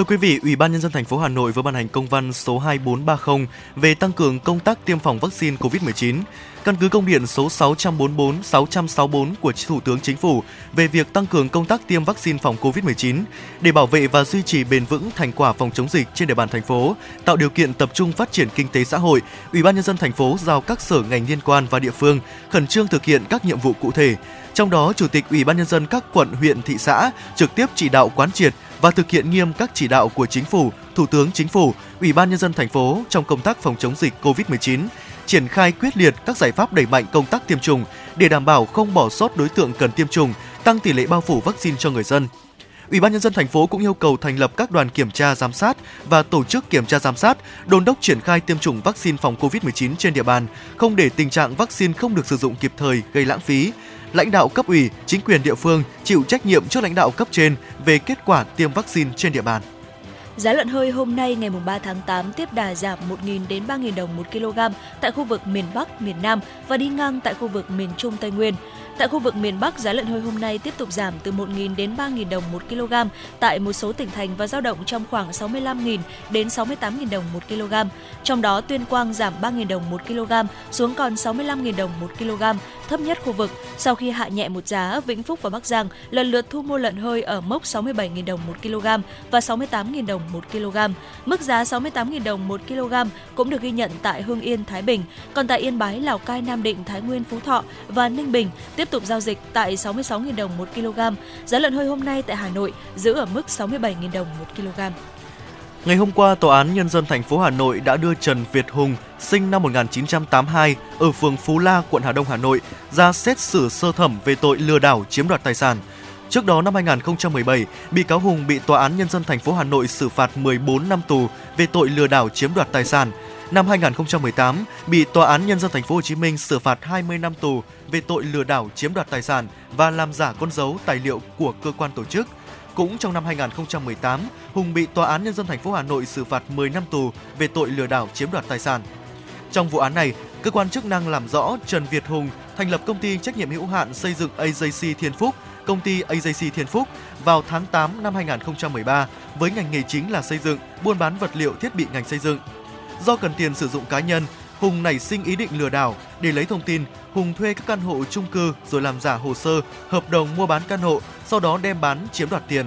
Thưa quý vị, Ủy ban nhân dân thành phố Hà Nội vừa ban hành công văn số 2430 về tăng cường công tác tiêm phòng vaccine COVID-19. Căn cứ công điện số 644-664 của Thủ tướng Chính phủ về việc tăng cường công tác tiêm vaccine phòng COVID-19 để bảo vệ và duy trì bền vững thành quả phòng chống dịch trên địa bàn thành phố, tạo điều kiện tập trung phát triển kinh tế xã hội, Ủy ban nhân dân thành phố giao các sở ngành liên quan và địa phương khẩn trương thực hiện các nhiệm vụ cụ thể. Trong đó, Chủ tịch Ủy ban nhân dân các quận, huyện, thị xã trực tiếp chỉ đạo quán triệt và thực hiện nghiêm các chỉ đạo của Chính phủ, Thủ tướng Chính phủ Ủy ban nhân dân thành phố trong công tác phòng chống dịch COVID-19 triển khai quyết liệt các giải pháp đẩy mạnh công tác tiêm chủng để đảm bảo không bỏ sót đối tượng cần tiêm chủng, tăng tỷ lệ bao phủ vaccine cho người dân. Ủy ban nhân dân thành phố cũng yêu cầu thành lập các đoàn kiểm tra giám sát và tổ chức kiểm tra giám sát, đôn đốc triển khai tiêm chủng vaccine phòng COVID-19 trên địa bàn, không để tình trạng vaccine không được sử dụng kịp thời gây lãng phí. Lãnh đạo cấp ủy, chính quyền địa phương chịu trách nhiệm trước lãnh đạo cấp trên về kết quả tiêm vaccine trên địa bàn. Giá lợn hơi hôm nay ngày 3 tháng 8 tiếp đà giảm 1.000 đến 3.000 đồng một kg tại khu vực miền Bắc, miền Nam và đi ngang tại khu vực miền Trung Tây Nguyên. Tại khu vực miền Bắc, giá lợn hơi hôm nay tiếp tục giảm từ 1.000 đến 3.000 đồng 1 kg tại một số tỉnh thành và dao động trong khoảng 65.000 đến 68.000 đồng 1 kg. Trong đó, Tuyên Quang giảm 3.000 đồng 1 kg xuống còn 65.000 đồng 1 kg, thấp nhất khu vực. Sau khi hạ nhẹ một giá, Vĩnh Phúc và Bắc Giang lần lượt thu mua lợn hơi ở mốc 67.000 đồng 1 kg và 68.000 đồng 1 kg. Mức giá 68.000 đồng 1 kg cũng được ghi nhận tại Hưng Yên, Thái Bình. Còn tại Yên Bái, Lào Cai, Nam Định, Thái Nguyên, Phú Thọ và Ninh Bình tiếp tục giao dịch tại 66.000 đồng một kg. Giá lợn hơi hôm nay tại Hà Nội giữ ở mức 67.000 đồng một kg. Ngày hôm qua, Tòa án Nhân dân thành phố Hà Nội đã đưa Trần Việt Hùng, sinh năm 1982, ở phường Phú La, quận Hà Đông, Hà Nội, ra xét xử sơ thẩm về tội lừa đảo chiếm đoạt tài sản. Trước đó năm 2017, bị cáo Hùng bị Tòa án Nhân dân thành phố Hà Nội xử phạt 14 năm tù về tội lừa đảo chiếm đoạt tài sản. Năm 2018, bị Tòa án Nhân dân thành phố Hồ Chí Minh xử phạt 20 năm tù về tội lừa đảo chiếm đoạt tài sản và làm giả con dấu tài liệu của cơ quan tổ chức. Cũng trong năm 2018, Hùng bị Tòa án Nhân dân thành phố Hà Nội xử phạt 10 năm tù về tội lừa đảo chiếm đoạt tài sản. Trong vụ án này, cơ quan chức năng làm rõ Trần Việt Hùng thành lập công ty trách nhiệm hữu hạn xây dựng AJC Thiên Phúc, công ty AJC Thiên Phúc vào tháng 8 năm 2013 với ngành nghề chính là xây dựng, buôn bán vật liệu thiết bị ngành xây dựng. Do cần tiền sử dụng cá nhân, Hùng nảy sinh ý định lừa đảo. Để lấy thông tin, Hùng thuê các căn hộ chung cư rồi làm giả hồ sơ, hợp đồng mua bán căn hộ, sau đó đem bán chiếm đoạt tiền.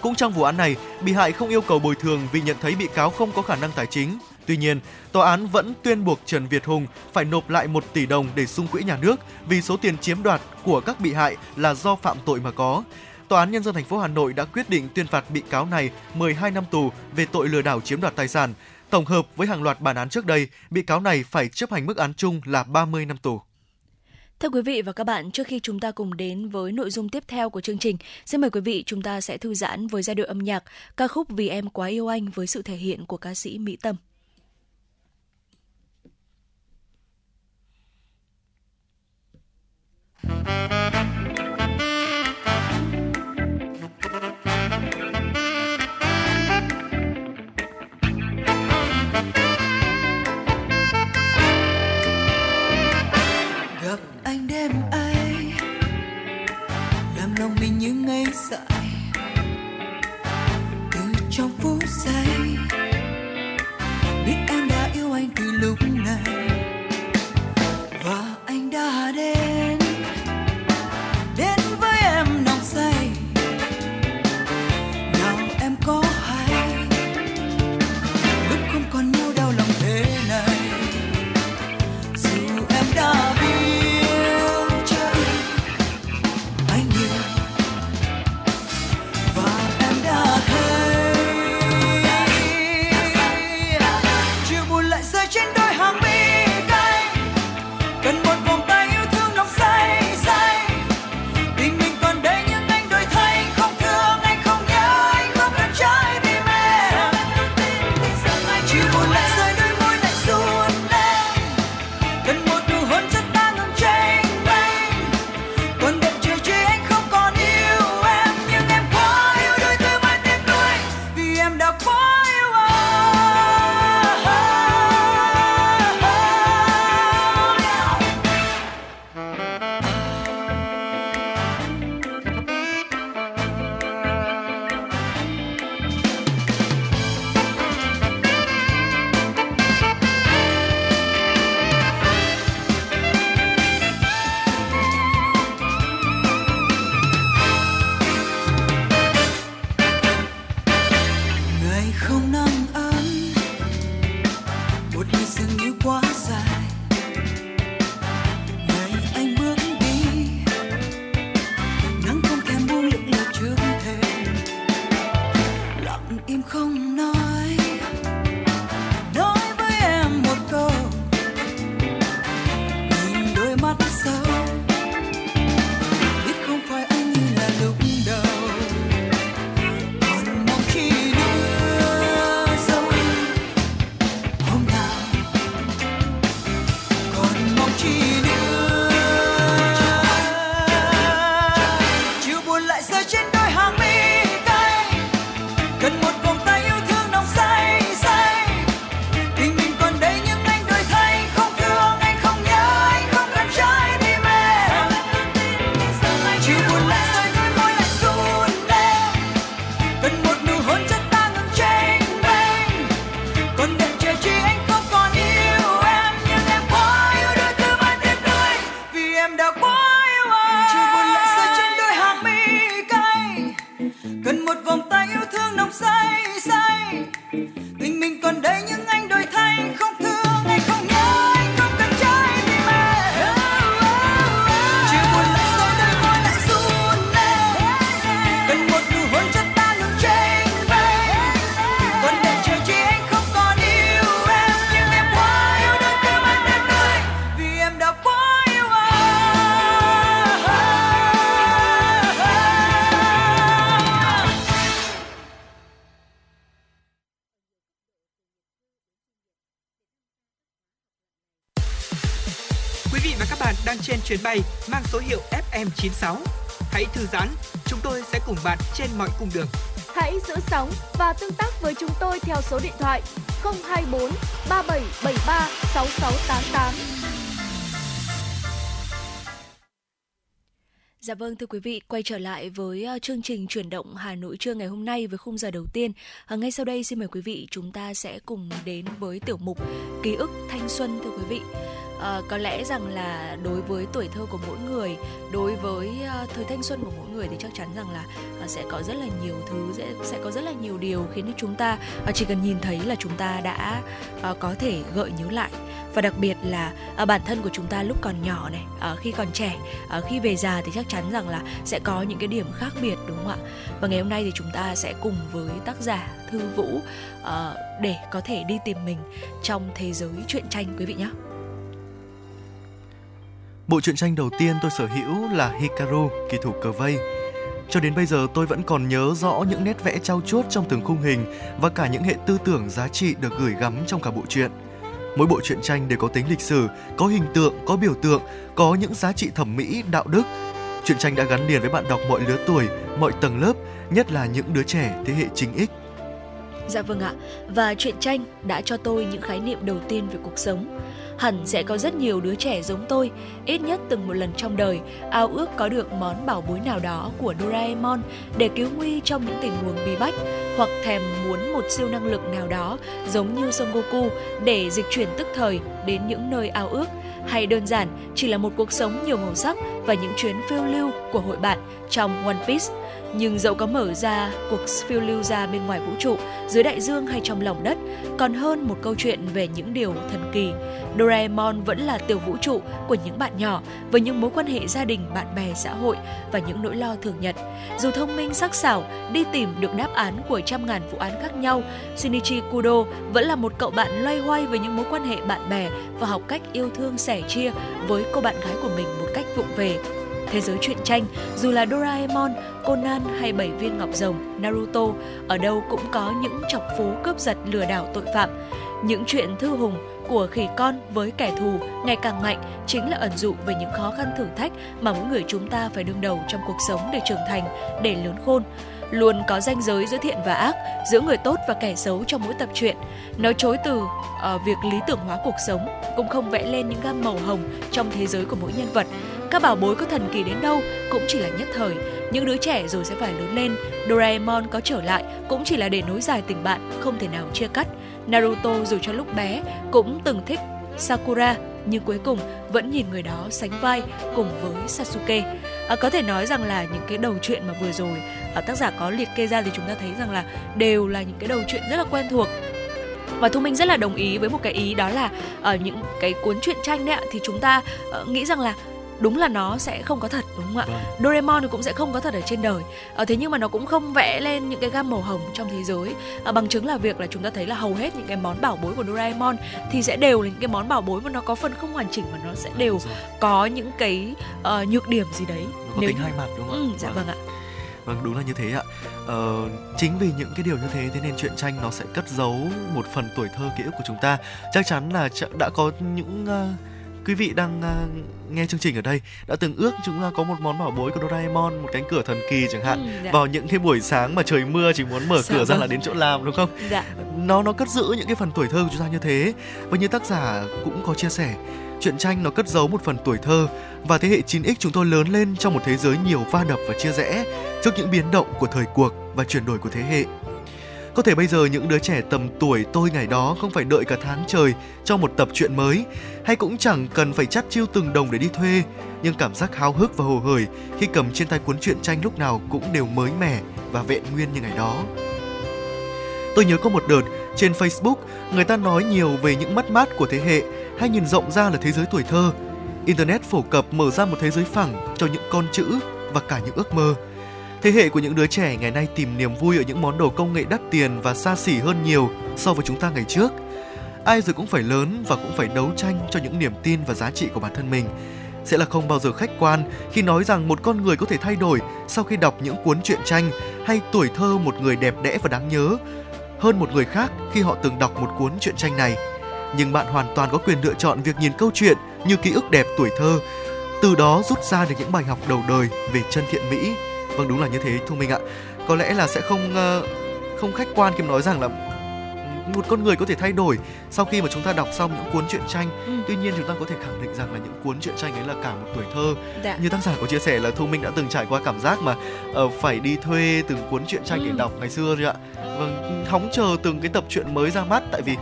Cũng trong vụ án này, bị hại không yêu cầu bồi thường vì nhận thấy bị cáo không có khả năng tài chính. Tuy nhiên, tòa án vẫn tuyên buộc Trần Việt Hùng phải nộp lại 1 tỷ đồng để sung quỹ nhà nước vì số tiền chiếm đoạt của các bị hại là do phạm tội mà có. Tòa án nhân dân thành phố Hà Nội đã quyết định tuyên phạt bị cáo này 12 năm tù về tội lừa đảo chiếm đoạt tài sản. Tổng hợp với hàng loạt bản án trước đây, bị cáo này phải chấp hành mức án chung là 30 năm tù. Thưa quý vị và các bạn, trước khi chúng ta cùng đến với nội dung tiếp theo của chương trình, xin mời quý vị chúng ta sẽ thư giãn với giai điệu âm nhạc ca khúc Vì em quá yêu anh với sự thể hiện của ca sĩ Mỹ Tâm. gặp chuyến bay mang số hiệu FM96. Hãy thư giãn, chúng tôi sẽ cùng bạn trên mọi cung đường. Hãy giữ sóng và tương tác với chúng tôi theo số điện thoại 024 3773 6688. Dạ vâng thưa quý vị, quay trở lại với uh, chương trình chuyển động Hà Nội trưa ngày hôm nay với khung giờ đầu tiên. Uh, ngay sau đây xin mời quý vị chúng ta sẽ cùng đến với tiểu mục ký ức thanh xuân thưa quý vị. À, có lẽ rằng là đối với tuổi thơ của mỗi người đối với uh, thời thanh xuân của mỗi người thì chắc chắn rằng là uh, sẽ có rất là nhiều thứ sẽ sẽ có rất là nhiều điều khiến cho chúng ta uh, chỉ cần nhìn thấy là chúng ta đã uh, có thể gợi nhớ lại. Và đặc biệt là à, bản thân của chúng ta lúc còn nhỏ này à, khi còn trẻ à, khi về già thì chắc chắn rằng là sẽ có những cái điểm khác biệt đúng không ạ? Và ngày hôm nay thì chúng ta sẽ cùng với tác giả thư vũ à, để có thể đi tìm mình trong thế giới truyện tranh quý vị nhé Bộ truyện tranh đầu tiên tôi sở hữu là Hikaru, kỳ thủ cờ vây. Cho đến bây giờ tôi vẫn còn nhớ rõ những nét vẽ trau chuốt trong từng khung hình và cả những hệ tư tưởng giá trị được gửi gắm trong cả bộ truyện. Mỗi bộ truyện tranh đều có tính lịch sử, có hình tượng, có biểu tượng, có những giá trị thẩm mỹ, đạo đức. Truyện tranh đã gắn liền với bạn đọc mọi lứa tuổi, mọi tầng lớp, nhất là những đứa trẻ thế hệ chính x. Dạ vâng ạ, và truyện tranh đã cho tôi những khái niệm đầu tiên về cuộc sống. Hẳn sẽ có rất nhiều đứa trẻ giống tôi, ít nhất từng một lần trong đời, ao ước có được món bảo bối nào đó của Doraemon để cứu nguy trong những tình huống bí bách, hoặc thèm muốn một siêu năng lực nào đó giống như Son Goku để dịch chuyển tức thời đến những nơi ao ước, hay đơn giản chỉ là một cuộc sống nhiều màu sắc và những chuyến phiêu lưu của hội bạn trong One Piece nhưng dẫu có mở ra cuộc phiêu lưu ra bên ngoài vũ trụ, dưới đại dương hay trong lòng đất, còn hơn một câu chuyện về những điều thần kỳ. Doraemon vẫn là tiểu vũ trụ của những bạn nhỏ với những mối quan hệ gia đình, bạn bè, xã hội và những nỗi lo thường nhật. Dù thông minh sắc sảo, đi tìm được đáp án của trăm ngàn vụ án khác nhau, Shinichi Kudo vẫn là một cậu bạn loay hoay với những mối quan hệ bạn bè và học cách yêu thương sẻ chia với cô bạn gái của mình một cách vụng về thế giới truyện tranh, dù là Doraemon, Conan hay Bảy viên ngọc rồng, Naruto, ở đâu cũng có những chọc phú cướp giật lừa đảo tội phạm. Những chuyện thư hùng của khỉ con với kẻ thù ngày càng mạnh chính là ẩn dụ về những khó khăn thử thách mà mỗi người chúng ta phải đương đầu trong cuộc sống để trưởng thành, để lớn khôn luôn có ranh giới giữa thiện và ác, giữa người tốt và kẻ xấu trong mỗi tập truyện. Nói chối từ uh, việc lý tưởng hóa cuộc sống cũng không vẽ lên những gam màu hồng trong thế giới của mỗi nhân vật. Các bảo bối có thần kỳ đến đâu cũng chỉ là nhất thời. Những đứa trẻ rồi sẽ phải lớn lên. Doraemon có trở lại cũng chỉ là để nối dài tình bạn không thể nào chia cắt. Naruto dù cho lúc bé cũng từng thích Sakura nhưng cuối cùng vẫn nhìn người đó sánh vai cùng với Sasuke. À, có thể nói rằng là những cái đầu truyện mà vừa rồi à, tác giả có liệt kê ra thì chúng ta thấy rằng là đều là những cái đầu truyện rất là quen thuộc và thu minh rất là đồng ý với một cái ý đó là ở uh, những cái cuốn truyện tranh đấy ạ thì chúng ta uh, nghĩ rằng là đúng là nó sẽ không có thật đúng không ạ? Vâng. Doraemon thì cũng sẽ không có thật ở trên đời. À, thế nhưng mà nó cũng không vẽ lên những cái gam màu hồng trong thế giới. À, bằng chứng là việc là chúng ta thấy là hầu hết những cái món bảo bối của Doraemon thì sẽ đều là những cái món bảo bối mà nó có phần không hoàn chỉnh và nó sẽ đều có những cái uh, nhược điểm gì đấy. Nó có Nếu... tính hai mặt đúng không ừ, dạ vâng. vâng ạ. Vâng đúng là như thế ạ. Ờ, chính vì những cái điều như thế thế nên truyện tranh nó sẽ cất giấu một phần tuổi thơ ký ức của chúng ta. Chắc chắn là đã có những uh, quý vị đang uh, nghe chương trình ở đây đã từng ước chúng ta có một món bảo bối của Doraemon một cánh cửa thần kỳ chẳng hạn ừ, dạ. vào những cái buổi sáng mà trời mưa chỉ muốn mở dạ, cửa ra vâng. là đến chỗ làm đúng không dạ. nó nó cất giữ những cái phần tuổi thơ của chúng ta như thế và như tác giả cũng có chia sẻ truyện tranh nó cất giấu một phần tuổi thơ và thế hệ 9X chúng tôi lớn lên trong một thế giới nhiều va đập và chia rẽ trước những biến động của thời cuộc và chuyển đổi của thế hệ có thể bây giờ những đứa trẻ tầm tuổi tôi ngày đó không phải đợi cả tháng trời cho một tập truyện mới, hay cũng chẳng cần phải chắt chiêu từng đồng để đi thuê, nhưng cảm giác háo hức và hồ hởi khi cầm trên tay cuốn truyện tranh lúc nào cũng đều mới mẻ và vẹn nguyên như ngày đó. Tôi nhớ có một đợt trên Facebook người ta nói nhiều về những mất mát của thế hệ hay nhìn rộng ra là thế giới tuổi thơ. Internet phổ cập mở ra một thế giới phẳng cho những con chữ và cả những ước mơ. Thế hệ của những đứa trẻ ngày nay tìm niềm vui ở những món đồ công nghệ đắt tiền và xa xỉ hơn nhiều so với chúng ta ngày trước. Ai rồi cũng phải lớn và cũng phải đấu tranh cho những niềm tin và giá trị của bản thân mình. Sẽ là không bao giờ khách quan khi nói rằng một con người có thể thay đổi sau khi đọc những cuốn truyện tranh hay tuổi thơ một người đẹp đẽ và đáng nhớ hơn một người khác khi họ từng đọc một cuốn truyện tranh này. Nhưng bạn hoàn toàn có quyền lựa chọn việc nhìn câu chuyện như ký ức đẹp tuổi thơ, từ đó rút ra được những bài học đầu đời về chân thiện mỹ. Vâng đúng là như thế Thu Minh ạ. Có lẽ là sẽ không uh, không khách quan khi nói rằng là một con người có thể thay đổi sau khi mà chúng ta đọc xong những cuốn truyện tranh. Ừ. Tuy nhiên chúng ta có thể khẳng định rằng là những cuốn truyện tranh ấy là cả một tuổi thơ. Dạ. Như tác giả có chia sẻ là Thu Minh đã từng trải qua cảm giác mà uh, phải đi thuê từng cuốn truyện tranh ừ. để đọc ngày xưa rồi ạ. Vâng, hóng chờ từng cái tập truyện mới ra mắt tại vì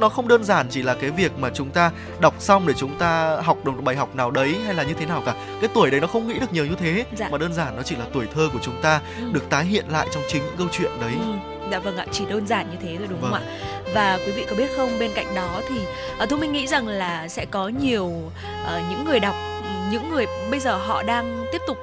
nó không đơn giản chỉ là cái việc mà chúng ta đọc xong để chúng ta học được bài học nào đấy hay là như thế nào cả cái tuổi đấy nó không nghĩ được nhiều như thế dạ. mà đơn giản nó chỉ là tuổi thơ của chúng ta ừ. được tái hiện lại trong chính những câu chuyện đấy ừ. Dạ vâng ạ, chỉ đơn giản như thế thôi đúng vâng. không ạ? Và quý vị có biết không, bên cạnh đó thì uh, Thu Minh nghĩ rằng là sẽ có nhiều uh, những người đọc, những người bây giờ họ đang tiếp tục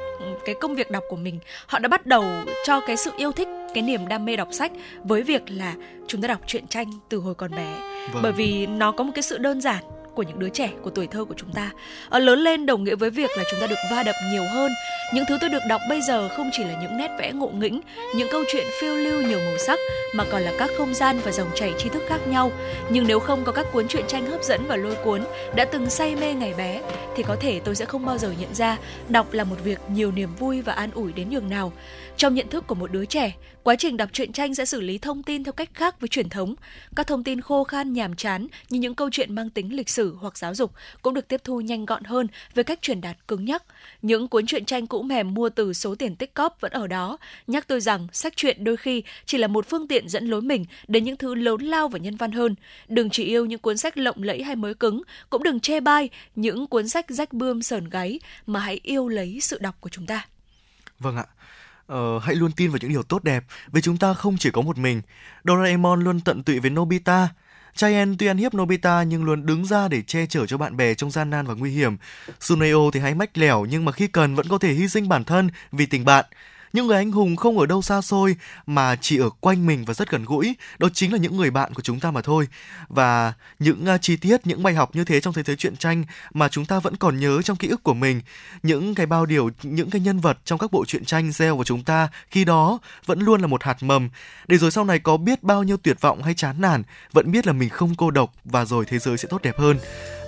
cái công việc đọc của mình họ đã bắt đầu cho cái sự yêu thích cái niềm đam mê đọc sách với việc là chúng ta đọc truyện tranh từ hồi còn bé. Vâng. bởi vì nó có một cái sự đơn giản của những đứa trẻ của tuổi thơ của chúng ta. Ở lớn lên đồng nghĩa với việc là chúng ta được va đập nhiều hơn. Những thứ tôi được đọc bây giờ không chỉ là những nét vẽ ngộ nghĩnh những câu chuyện phiêu lưu nhiều màu sắc mà còn là các không gian và dòng chảy tri thức khác nhau. Nhưng nếu không có các cuốn truyện tranh hấp dẫn và lôi cuốn đã từng say mê ngày bé thì có thể tôi sẽ không bao giờ nhận ra đọc là một việc nhiều niềm vui và an ủi đến nhường nào trong nhận thức của một đứa trẻ, quá trình đọc truyện tranh sẽ xử lý thông tin theo cách khác với truyền thống. Các thông tin khô khan nhàm chán như những câu chuyện mang tính lịch sử hoặc giáo dục cũng được tiếp thu nhanh gọn hơn với cách truyền đạt cứng nhắc. Những cuốn truyện tranh cũ mềm mua từ số tiền tích cóp vẫn ở đó, nhắc tôi rằng sách truyện đôi khi chỉ là một phương tiện dẫn lối mình đến những thứ lớn lao và nhân văn hơn. Đừng chỉ yêu những cuốn sách lộng lẫy hay mới cứng, cũng đừng chê bai những cuốn sách rách bươm sờn gáy mà hãy yêu lấy sự đọc của chúng ta. Vâng ạ, uh, hãy luôn tin vào những điều tốt đẹp vì chúng ta không chỉ có một mình. Doraemon luôn tận tụy với Nobita. Giant tuy ăn hiếp Nobita nhưng luôn đứng ra để che chở cho bạn bè trong gian nan và nguy hiểm. Suneo thì hay mách lẻo nhưng mà khi cần vẫn có thể hy sinh bản thân vì tình bạn. Những người anh hùng không ở đâu xa xôi mà chỉ ở quanh mình và rất gần gũi, đó chính là những người bạn của chúng ta mà thôi. Và những chi tiết, những bài học như thế trong thế giới truyện tranh mà chúng ta vẫn còn nhớ trong ký ức của mình, những cái bao điều, những cái nhân vật trong các bộ truyện tranh gieo của chúng ta khi đó vẫn luôn là một hạt mầm. Để rồi sau này có biết bao nhiêu tuyệt vọng hay chán nản, vẫn biết là mình không cô độc và rồi thế giới sẽ tốt đẹp hơn.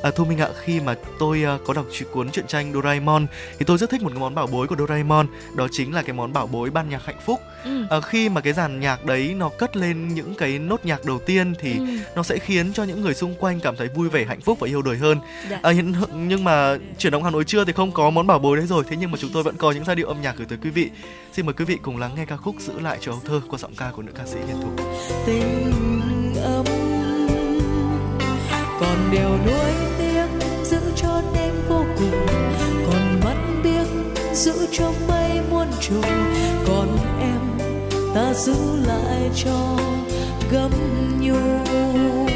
À, Thu Minh ạ, khi mà tôi uh, có đọc cuốn truyện tranh Doraemon thì tôi rất thích một cái món bảo bối của Doraemon, đó chính là cái món bảo bối ban nhạc hạnh phúc. Ừ. À, khi mà cái dàn nhạc đấy nó cất lên những cái nốt nhạc đầu tiên thì ừ. nó sẽ khiến cho những người xung quanh cảm thấy vui vẻ, hạnh phúc và yêu đời hơn. Dạ. À, nhưng, nhưng mà chuyển động Hà Nội chưa thì không có món bảo bối đấy rồi, thế nhưng mà chúng tôi vẫn có những giai điệu âm nhạc gửi tới quý vị. Xin mời quý vị cùng lắng nghe ca khúc giữ lại cho âu thơ qua giọng ca của nữ ca sĩ Hiền Thục. Tình còn đều nuối tiếc giữ cho đêm vô cùng, còn mắt biếc giữ cho mây muôn trùng, còn em ta giữ lại cho gấm nhung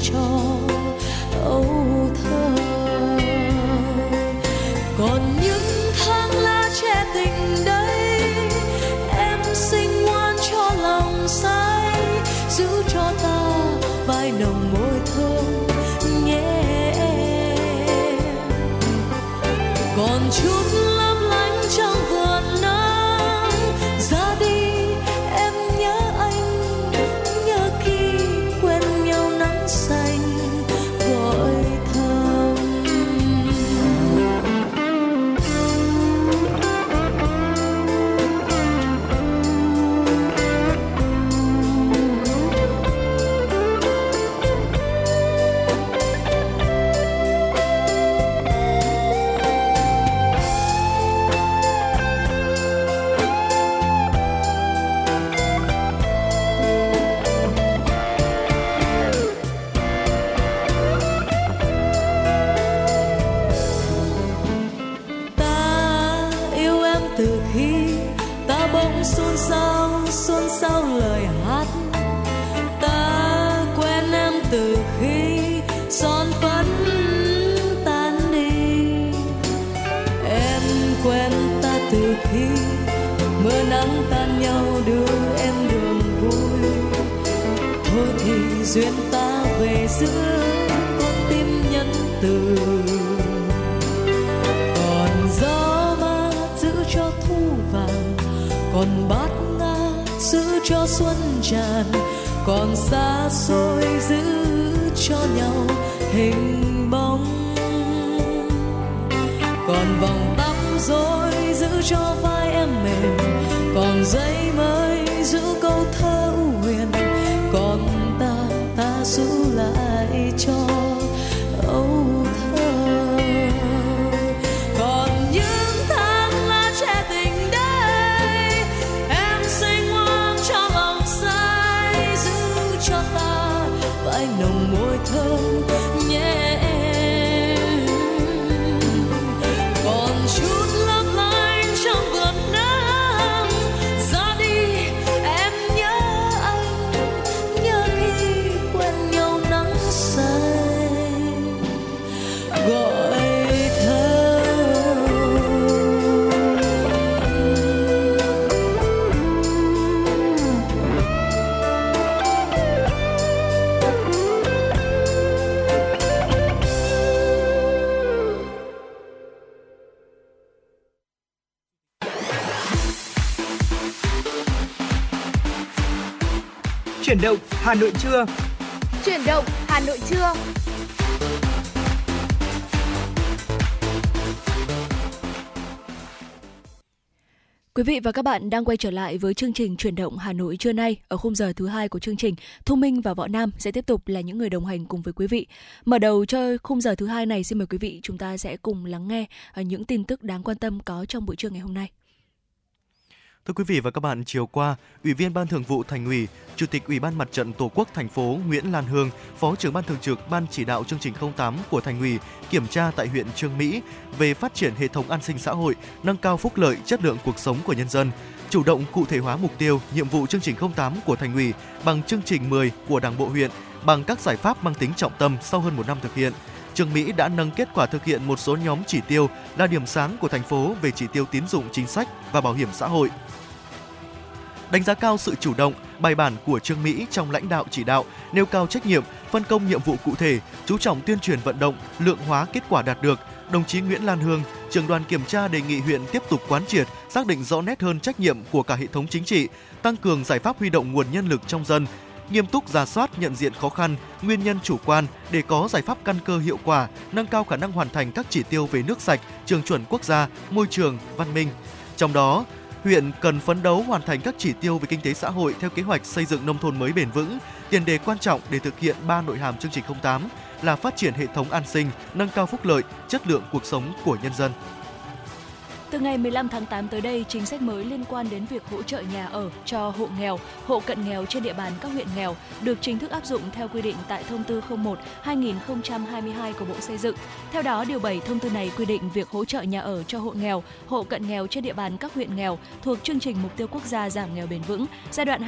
cho. Âu về giữa con tim nhân từ còn gió ma giữ cho thu vàng còn bát ngát giữ cho xuân tràn còn xa xôi giữ cho nhau hình bóng còn vòng tóc rối giữ cho vai em mềm, còn giấy mới Chuyển động Hà Nội trưa. Chuyển động Hà Nội trưa. Quý vị và các bạn đang quay trở lại với chương trình Chuyển động Hà Nội trưa nay. Ở khung giờ thứ hai của chương trình, Thu Minh và Võ Nam sẽ tiếp tục là những người đồng hành cùng với quý vị. Mở đầu cho khung giờ thứ hai này, xin mời quý vị chúng ta sẽ cùng lắng nghe ờ, những tin tức đáng quan tâm có trong buổi trưa ngày hôm nay. Thưa quý vị và các bạn, chiều qua, Ủy viên Ban Thường vụ Thành ủy, Chủ tịch Ủy ban Mặt trận Tổ quốc thành phố Nguyễn Lan Hương, Phó trưởng Ban Thường trực Ban chỉ đạo chương trình 08 của Thành ủy kiểm tra tại huyện Trương Mỹ về phát triển hệ thống an sinh xã hội, nâng cao phúc lợi, chất lượng cuộc sống của nhân dân, chủ động cụ thể hóa mục tiêu, nhiệm vụ chương trình 08 của Thành ủy bằng chương trình 10 của Đảng bộ huyện bằng các giải pháp mang tính trọng tâm sau hơn một năm thực hiện. Trương Mỹ đã nâng kết quả thực hiện một số nhóm chỉ tiêu là điểm sáng của thành phố về chỉ tiêu tín dụng chính sách và bảo hiểm xã hội. Đánh giá cao sự chủ động, bài bản của Trương Mỹ trong lãnh đạo chỉ đạo, nêu cao trách nhiệm, phân công nhiệm vụ cụ thể, chú trọng tuyên truyền vận động, lượng hóa kết quả đạt được. Đồng chí Nguyễn Lan Hương, trưởng đoàn kiểm tra đề nghị huyện tiếp tục quán triệt, xác định rõ nét hơn trách nhiệm của cả hệ thống chính trị, tăng cường giải pháp huy động nguồn nhân lực trong dân, nghiêm túc giả soát nhận diện khó khăn, nguyên nhân chủ quan để có giải pháp căn cơ hiệu quả, nâng cao khả năng hoàn thành các chỉ tiêu về nước sạch, trường chuẩn quốc gia, môi trường, văn minh. Trong đó, huyện cần phấn đấu hoàn thành các chỉ tiêu về kinh tế xã hội theo kế hoạch xây dựng nông thôn mới bền vững. Tiền đề quan trọng để thực hiện ba nội hàm chương trình 08 là phát triển hệ thống an sinh, nâng cao phúc lợi, chất lượng cuộc sống của nhân dân. Từ ngày 15 tháng 8 tới đây, chính sách mới liên quan đến việc hỗ trợ nhà ở cho hộ nghèo, hộ cận nghèo trên địa bàn các huyện nghèo được chính thức áp dụng theo quy định tại thông tư 01/2022 của Bộ Xây dựng. Theo đó, điều 7 thông tư này quy định việc hỗ trợ nhà ở cho hộ nghèo, hộ cận nghèo trên địa bàn các huyện nghèo thuộc chương trình mục tiêu quốc gia giảm nghèo bền vững giai đoạn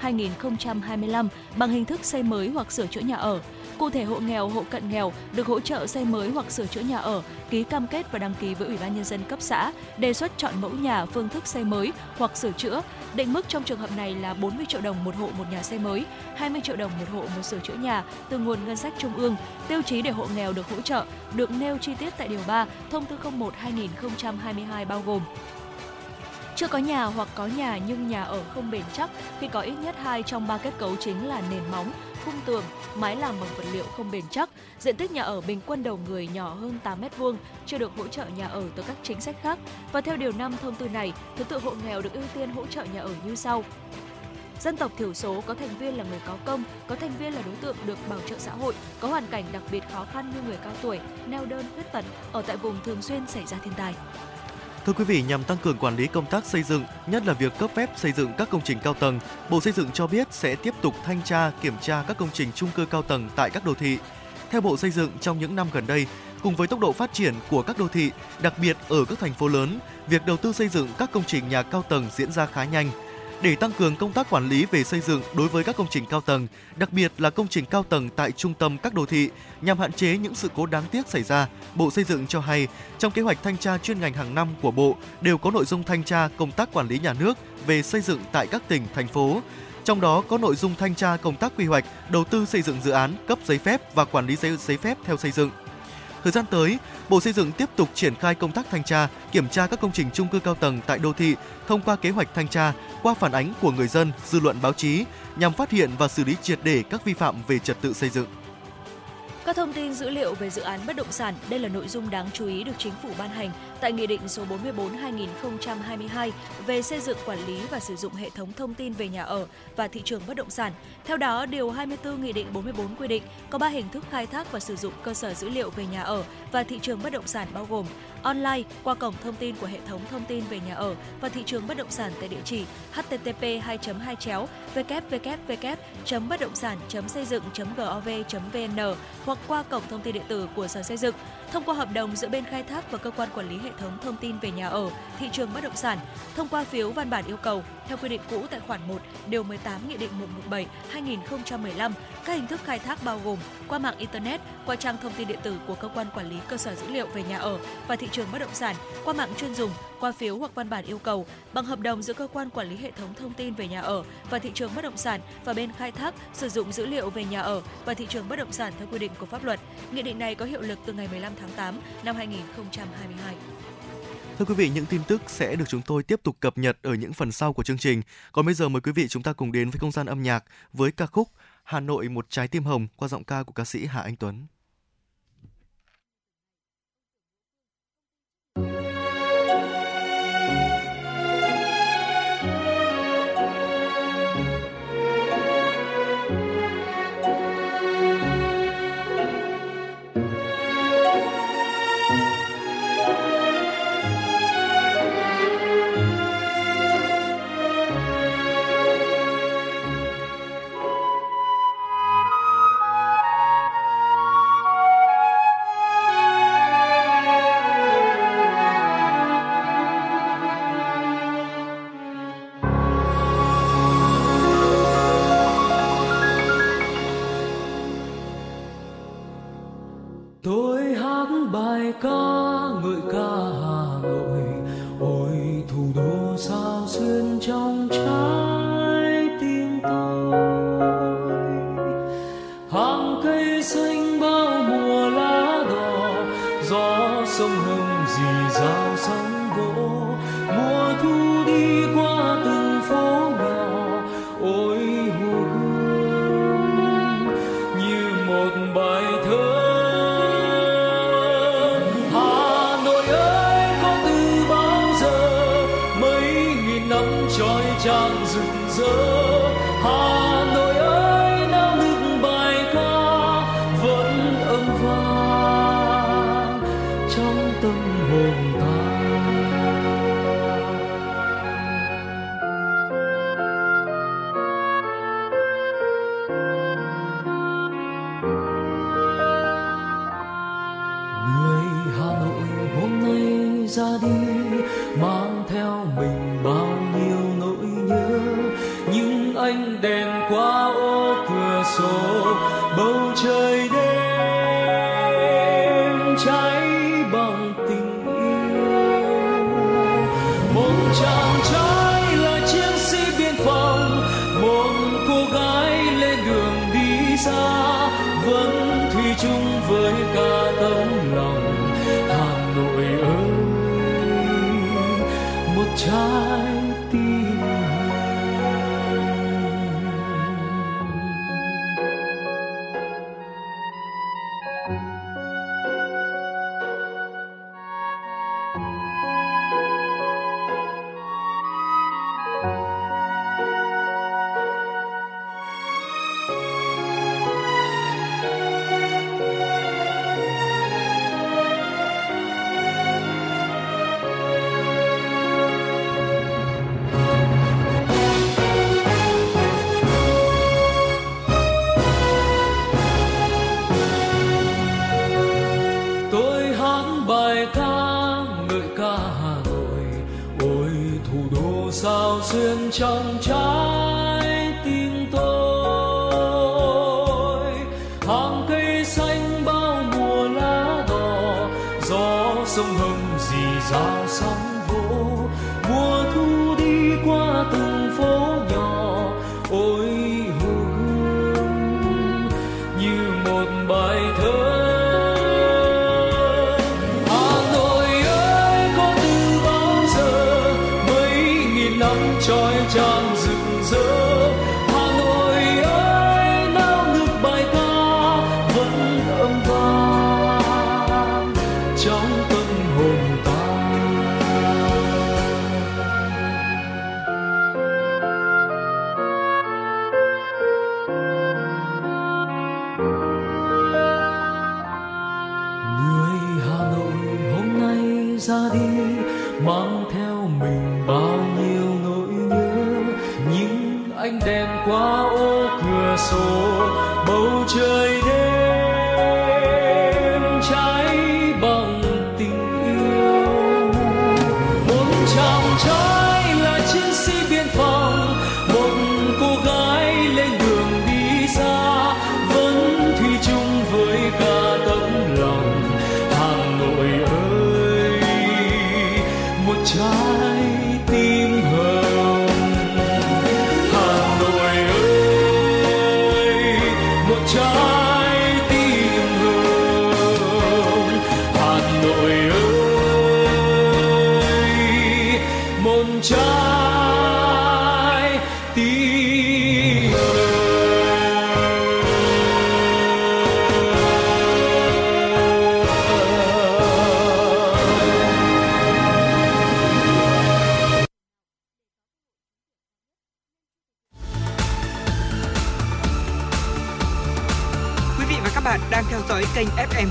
2021-2025 bằng hình thức xây mới hoặc sửa chữa nhà ở. Cụ thể hộ nghèo, hộ cận nghèo được hỗ trợ xây mới hoặc sửa chữa nhà ở, ký cam kết và đăng ký với Ủy ban nhân dân cấp xã, đề xuất chọn mẫu nhà, phương thức xây mới hoặc sửa chữa. Định mức trong trường hợp này là 40 triệu đồng một hộ một nhà xây mới, 20 triệu đồng một hộ một sửa chữa nhà từ nguồn ngân sách trung ương. Tiêu chí để hộ nghèo được hỗ trợ được nêu chi tiết tại điều 3 Thông tư 01/2022 bao gồm chưa có nhà hoặc có nhà nhưng nhà ở không bền chắc khi có ít nhất hai trong ba kết cấu chính là nền móng, khung tường, mái làm bằng vật liệu không bền chắc, diện tích nhà ở bình quân đầu người nhỏ hơn 8 m2, chưa được hỗ trợ nhà ở từ các chính sách khác. Và theo điều 5 thông tư này, thứ tự hộ nghèo được ưu tiên hỗ trợ nhà ở như sau. Dân tộc thiểu số có thành viên là người có công, có thành viên là đối tượng được bảo trợ xã hội, có hoàn cảnh đặc biệt khó khăn như người cao tuổi, neo đơn, khuyết tật, ở tại vùng thường xuyên xảy ra thiên tai. Thưa quý vị, nhằm tăng cường quản lý công tác xây dựng, nhất là việc cấp phép xây dựng các công trình cao tầng, Bộ Xây dựng cho biết sẽ tiếp tục thanh tra, kiểm tra các công trình chung cư cao tầng tại các đô thị. Theo Bộ Xây dựng, trong những năm gần đây, cùng với tốc độ phát triển của các đô thị, đặc biệt ở các thành phố lớn, việc đầu tư xây dựng các công trình nhà cao tầng diễn ra khá nhanh – để tăng cường công tác quản lý về xây dựng đối với các công trình cao tầng, đặc biệt là công trình cao tầng tại trung tâm các đô thị nhằm hạn chế những sự cố đáng tiếc xảy ra. Bộ Xây dựng cho hay, trong kế hoạch thanh tra chuyên ngành hàng năm của Bộ đều có nội dung thanh tra công tác quản lý nhà nước về xây dựng tại các tỉnh, thành phố. Trong đó có nội dung thanh tra công tác quy hoạch, đầu tư xây dựng dự án, cấp giấy phép và quản lý giấy, giấy phép theo xây dựng. Thời gian tới, Bộ Xây dựng tiếp tục triển khai công tác thanh tra, kiểm tra các công trình chung cư cao tầng tại đô thị thông qua kế hoạch thanh tra, qua phản ánh của người dân, dư luận báo chí nhằm phát hiện và xử lý triệt để các vi phạm về trật tự xây dựng. Các thông tin dữ liệu về dự án bất động sản, đây là nội dung đáng chú ý được chính phủ ban hành tại Nghị định số 44/2022 về xây dựng quản lý và sử dụng hệ thống thông tin về nhà ở và thị trường bất động sản. Theo đó, điều 24 Nghị định 44 quy định có 3 hình thức khai thác và sử dụng cơ sở dữ liệu về nhà ở và thị trường bất động sản bao gồm online qua cổng thông tin của hệ thống thông tin về nhà ở và thị trường bất động sản tại địa chỉ http 2 2 chéo www bất động sản xây dựng gov vn hoặc qua cổng thông tin điện tử của sở xây dựng thông qua hợp đồng giữa bên khai thác và cơ quan quản lý hệ thống thông tin về nhà ở, thị trường bất động sản, thông qua phiếu văn bản yêu cầu theo quy định cũ tại khoản 1, điều 18 Nghị định 117/2015, các hình thức khai thác bao gồm qua mạng internet, qua trang thông tin điện tử của cơ quan quản lý cơ sở dữ liệu về nhà ở và thị trường bất động sản, qua mạng chuyên dùng, qua phiếu hoặc văn bản yêu cầu bằng hợp đồng giữa cơ quan quản lý hệ thống thông tin về nhà ở và thị trường bất động sản và bên khai thác sử dụng dữ liệu về nhà ở và thị trường bất động sản theo quy định của pháp luật. Nghị định này có hiệu lực từ ngày 15 tháng 8 năm 2022. Thưa quý vị, những tin tức sẽ được chúng tôi tiếp tục cập nhật ở những phần sau của chương trình. Còn bây giờ mời quý vị chúng ta cùng đến với không gian âm nhạc với ca khúc Hà Nội một trái tim hồng qua giọng ca của ca sĩ Hà Anh Tuấn. Ra đi mang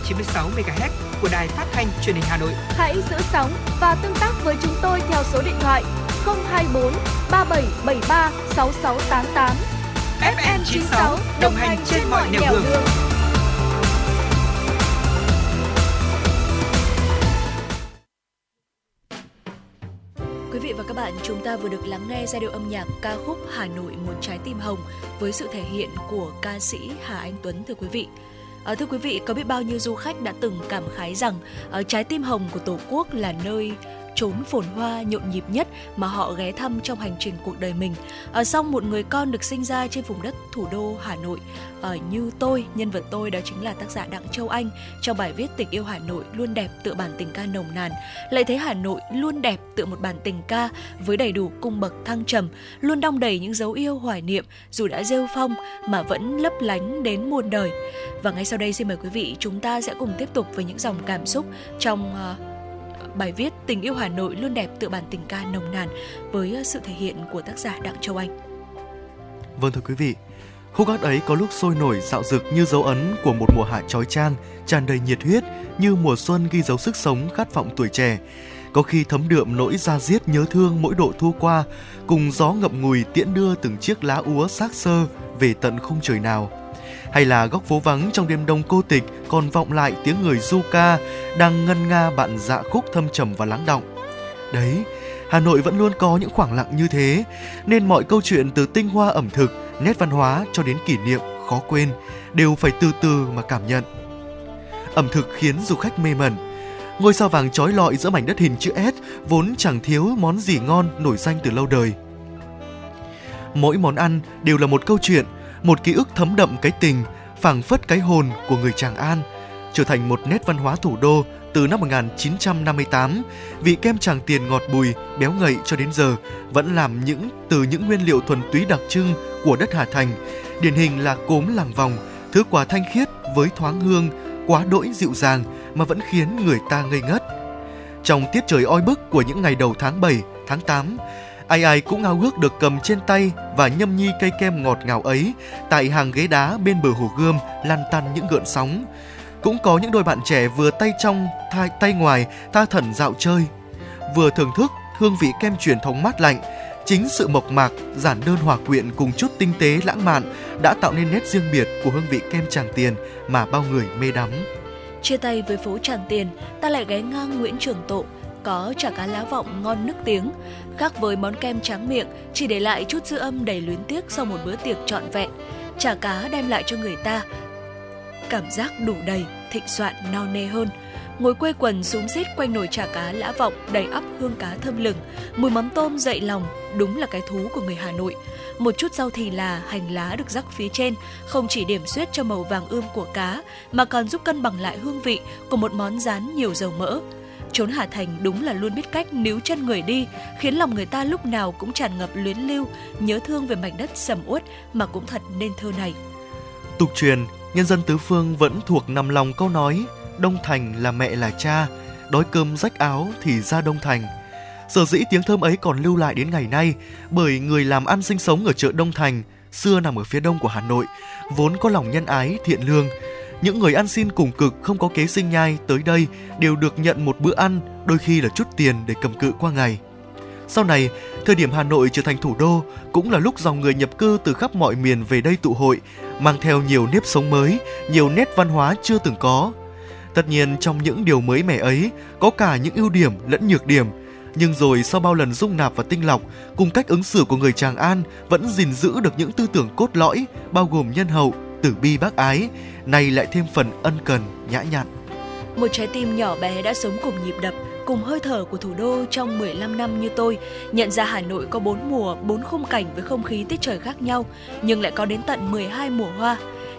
96 MHz của đài phát thanh truyền hình Hà Nội. Hãy giữ sóng và tương tác với chúng tôi theo số điện thoại 024 3773 6688. FM 96 đồng hành trên mọi nẻo đường. Quý vị và các bạn, chúng ta vừa được lắng nghe giai điệu âm nhạc ca khúc Hà Nội một trái tim hồng với sự thể hiện của ca sĩ Hà Anh Tuấn thưa quý vị. À, thưa quý vị, có biết bao nhiêu du khách đã từng cảm khái rằng à, trái tim hồng của Tổ quốc là nơi chốn phồn hoa nhộn nhịp nhất mà họ ghé thăm trong hành trình cuộc đời mình. Ở xong một người con được sinh ra trên vùng đất thủ đô Hà Nội. Ở như tôi, nhân vật tôi đó chính là tác giả Đặng Châu Anh trong bài viết Tình yêu Hà Nội luôn đẹp tựa bản tình ca nồng nàn. Lại thấy Hà Nội luôn đẹp tựa một bản tình ca với đầy đủ cung bậc thăng trầm, luôn đong đầy những dấu yêu hoài niệm dù đã rêu phong mà vẫn lấp lánh đến muôn đời. Và ngay sau đây xin mời quý vị chúng ta sẽ cùng tiếp tục với những dòng cảm xúc trong uh, bài viết Tình yêu Hà Nội luôn đẹp tựa bản tình ca nồng nàn với ờ, sự thể hiện của tác giả Đặng Châu Anh. Vâng thưa quý vị, khúc hát ấy có lúc sôi nổi dạo dực như dấu ấn của một mùa hạ trói trang, tràn đầy nhiệt huyết như mùa xuân ghi dấu sức sống khát vọng tuổi trẻ. Có khi thấm đượm nỗi da diết nhớ thương mỗi độ thu qua, cùng gió ngậm ngùi tiễn đưa từng chiếc lá úa xác sơ về tận khung trời nào hay là góc phố vắng trong đêm đông cô tịch còn vọng lại tiếng người du ca đang ngân nga bạn dạ khúc thâm trầm và lắng động. Đấy, Hà Nội vẫn luôn có những khoảng lặng như thế, nên mọi câu chuyện từ tinh hoa ẩm thực, nét văn hóa cho đến kỷ niệm khó quên đều phải từ từ mà cảm nhận. Ẩm thực khiến du khách mê mẩn. Ngôi sao vàng trói lọi giữa mảnh đất hình chữ S vốn chẳng thiếu món gì ngon nổi danh từ lâu đời. Mỗi món ăn đều là một câu chuyện, một ký ức thấm đậm cái tình, phảng phất cái hồn của người Tràng An, trở thành một nét văn hóa thủ đô từ năm 1958, vị kem Tràng Tiền ngọt bùi, béo ngậy cho đến giờ vẫn làm những từ những nguyên liệu thuần túy đặc trưng của đất Hà Thành, điển hình là cốm làng vòng, thứ quà thanh khiết với thoáng hương quá đỗi dịu dàng mà vẫn khiến người ta ngây ngất. Trong tiết trời oi bức của những ngày đầu tháng 7, tháng 8, ai ai cũng ao ước được cầm trên tay và nhâm nhi cây kem ngọt ngào ấy tại hàng ghế đá bên bờ hồ gươm lăn tăn những gợn sóng. Cũng có những đôi bạn trẻ vừa tay trong thay, tay ngoài tha thẩn dạo chơi, vừa thưởng thức hương vị kem truyền thống mát lạnh. Chính sự mộc mạc, giản đơn hòa quyện cùng chút tinh tế lãng mạn đã tạo nên nét riêng biệt của hương vị kem Tràng Tiền mà bao người mê đắm. Chia tay với phố Tràng Tiền, ta lại ghé ngang Nguyễn Trường Tộ, có chả cá lá vọng ngon nức tiếng. Khác với món kem tráng miệng, chỉ để lại chút dư âm đầy luyến tiếc sau một bữa tiệc trọn vẹn. Chả cá đem lại cho người ta cảm giác đủ đầy, thịnh soạn no nê hơn. Ngồi quây quần súng xít quanh nồi chả cá lã vọng đầy ắp hương cá thơm lừng, mùi mắm tôm dậy lòng, đúng là cái thú của người Hà Nội. Một chút rau thì là hành lá được rắc phía trên, không chỉ điểm xuyết cho màu vàng ươm của cá, mà còn giúp cân bằng lại hương vị của một món rán nhiều dầu mỡ. Trốn Hà Thành đúng là luôn biết cách níu chân người đi, khiến lòng người ta lúc nào cũng tràn ngập luyến lưu, nhớ thương về mảnh đất sầm uất mà cũng thật nên thơ này. Tục truyền, nhân dân tứ phương vẫn thuộc nằm lòng câu nói Đông Thành là mẹ là cha, đói cơm rách áo thì ra Đông Thành. Sở dĩ tiếng thơm ấy còn lưu lại đến ngày nay bởi người làm ăn sinh sống ở chợ Đông Thành xưa nằm ở phía đông của Hà Nội, vốn có lòng nhân ái, thiện lương. Những người ăn xin cùng cực không có kế sinh nhai tới đây đều được nhận một bữa ăn, đôi khi là chút tiền để cầm cự qua ngày. Sau này, thời điểm Hà Nội trở thành thủ đô cũng là lúc dòng người nhập cư từ khắp mọi miền về đây tụ hội, mang theo nhiều nếp sống mới, nhiều nét văn hóa chưa từng có. Tất nhiên trong những điều mới mẻ ấy có cả những ưu điểm lẫn nhược điểm, nhưng rồi sau bao lần dung nạp và tinh lọc, cùng cách ứng xử của người Tràng An vẫn gìn giữ được những tư tưởng cốt lõi bao gồm nhân hậu, tử bi bác ái, này lại thêm phần ân cần, nhã nhặn. Một trái tim nhỏ bé đã sống cùng nhịp đập, cùng hơi thở của thủ đô trong 15 năm như tôi, nhận ra Hà Nội có bốn mùa, bốn khung cảnh với không khí tiết trời khác nhau, nhưng lại có đến tận 12 mùa hoa.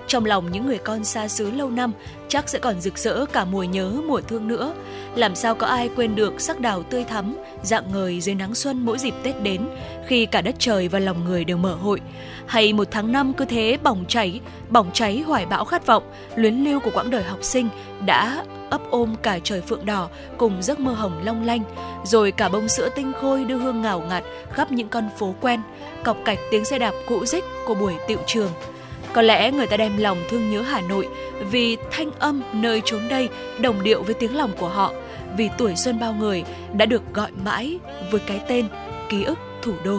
Trong lòng những người con xa xứ lâu năm, chắc sẽ còn rực rỡ cả mùa nhớ, mùa thương nữa. Làm sao có ai quên được sắc đào tươi thắm, dạng ngời dưới nắng xuân mỗi dịp Tết đến, khi cả đất trời và lòng người đều mở hội. Hay một tháng năm cứ thế bỏng cháy, bỏng cháy hoài bão khát vọng, luyến lưu của quãng đời học sinh đã ấp ôm cả trời phượng đỏ cùng giấc mơ hồng long lanh, rồi cả bông sữa tinh khôi đưa hương ngào ngạt khắp những con phố quen, cọc cạch tiếng xe đạp cũ rích của buổi tiệu trường. Có lẽ người ta đem lòng thương nhớ Hà Nội vì thanh âm nơi chốn đây đồng điệu với tiếng lòng của họ, vì tuổi xuân bao người đã được gọi mãi với cái tên ký ức thủ đô.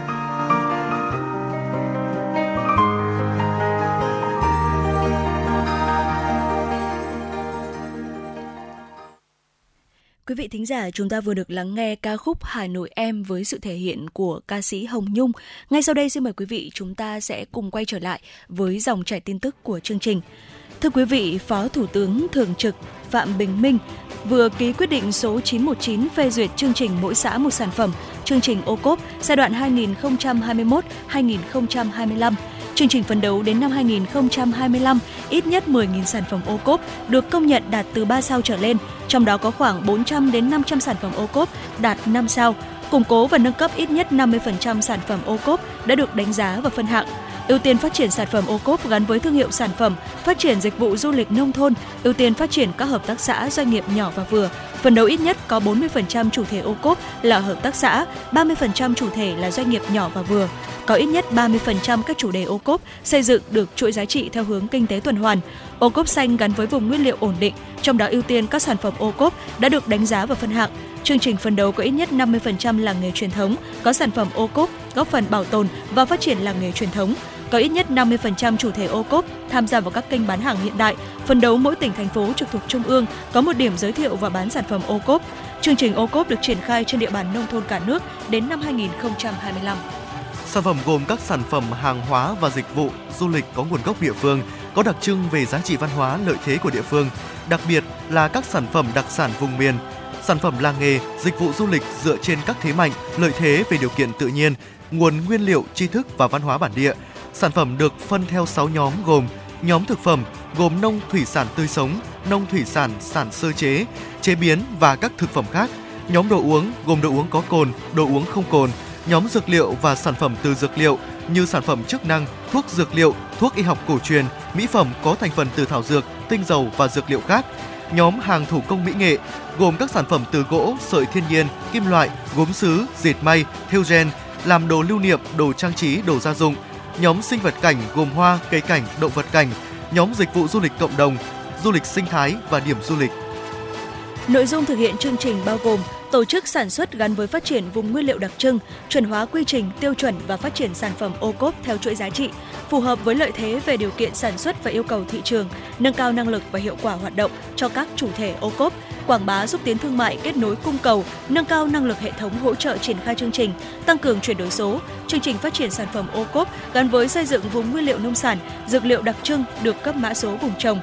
Quý vị thính giả, chúng ta vừa được lắng nghe ca khúc Hà Nội em với sự thể hiện của ca sĩ Hồng Nhung. Ngay sau đây xin mời quý vị chúng ta sẽ cùng quay trở lại với dòng chảy tin tức của chương trình. Thưa quý vị, Phó Thủ tướng Thường trực Phạm Bình Minh vừa ký quyết định số 919 phê duyệt chương trình mỗi xã một sản phẩm, chương trình ô cốp giai đoạn 2021-2025. Chương trình phấn đấu đến năm 2025, ít nhất 10.000 sản phẩm ô cốp được công nhận đạt từ 3 sao trở lên, trong đó có khoảng 400 đến 500 sản phẩm ô cốp đạt 5 sao, củng cố và nâng cấp ít nhất 50% sản phẩm ô cốp đã được đánh giá và phân hạng ưu tiên phát triển sản phẩm ô cốp gắn với thương hiệu sản phẩm, phát triển dịch vụ du lịch nông thôn, ưu tiên phát triển các hợp tác xã doanh nghiệp nhỏ và vừa, phần đầu ít nhất có 40% chủ thể ô cốp là hợp tác xã, 30% chủ thể là doanh nghiệp nhỏ và vừa, có ít nhất 30% các chủ đề ô cốp xây dựng được chuỗi giá trị theo hướng kinh tế tuần hoàn. Ô cốp xanh gắn với vùng nguyên liệu ổn định, trong đó ưu tiên các sản phẩm ô cốp đã được đánh giá và phân hạng. Chương trình phấn đấu có ít nhất 50% làng nghề truyền thống, có sản phẩm ô cốp, góp phần bảo tồn và phát triển làng nghề truyền thống, có ít nhất 50% chủ thể ô cốp tham gia vào các kênh bán hàng hiện đại, phân đấu mỗi tỉnh thành phố trực thuộc trung ương có một điểm giới thiệu và bán sản phẩm ô cốp. Chương trình ô cốp được triển khai trên địa bàn nông thôn cả nước đến năm 2025. Sản phẩm gồm các sản phẩm hàng hóa và dịch vụ du lịch có nguồn gốc địa phương, có đặc trưng về giá trị văn hóa lợi thế của địa phương, đặc biệt là các sản phẩm đặc sản vùng miền, sản phẩm làng nghề, dịch vụ du lịch dựa trên các thế mạnh, lợi thế về điều kiện tự nhiên, nguồn nguyên liệu, tri thức và văn hóa bản địa. Sản phẩm được phân theo 6 nhóm gồm nhóm thực phẩm gồm nông thủy sản tươi sống, nông thủy sản sản sơ chế, chế biến và các thực phẩm khác. Nhóm đồ uống gồm đồ uống có cồn, đồ uống không cồn, nhóm dược liệu và sản phẩm từ dược liệu như sản phẩm chức năng, thuốc dược liệu, thuốc y học cổ truyền, mỹ phẩm có thành phần từ thảo dược, tinh dầu và dược liệu khác. Nhóm hàng thủ công mỹ nghệ gồm các sản phẩm từ gỗ, sợi thiên nhiên, kim loại, gốm sứ, dệt may, thêu gen, làm đồ lưu niệm, đồ trang trí, đồ gia dụng. Nhóm sinh vật cảnh gồm hoa, cây cảnh, động vật cảnh. Nhóm dịch vụ du lịch cộng đồng, du lịch sinh thái và điểm du lịch. Nội dung thực hiện chương trình bao gồm tổ chức sản xuất gắn với phát triển vùng nguyên liệu đặc trưng, chuẩn hóa quy trình, tiêu chuẩn và phát triển sản phẩm ô cốp theo chuỗi giá trị, phù hợp với lợi thế về điều kiện sản xuất và yêu cầu thị trường, nâng cao năng lực và hiệu quả hoạt động cho các chủ thể ô cốp, quảng bá xúc tiến thương mại kết nối cung cầu, nâng cao năng lực hệ thống hỗ trợ triển khai chương trình, tăng cường chuyển đổi số, chương trình phát triển sản phẩm ô cốp gắn với xây dựng vùng nguyên liệu nông sản, dược liệu đặc trưng được cấp mã số vùng trồng,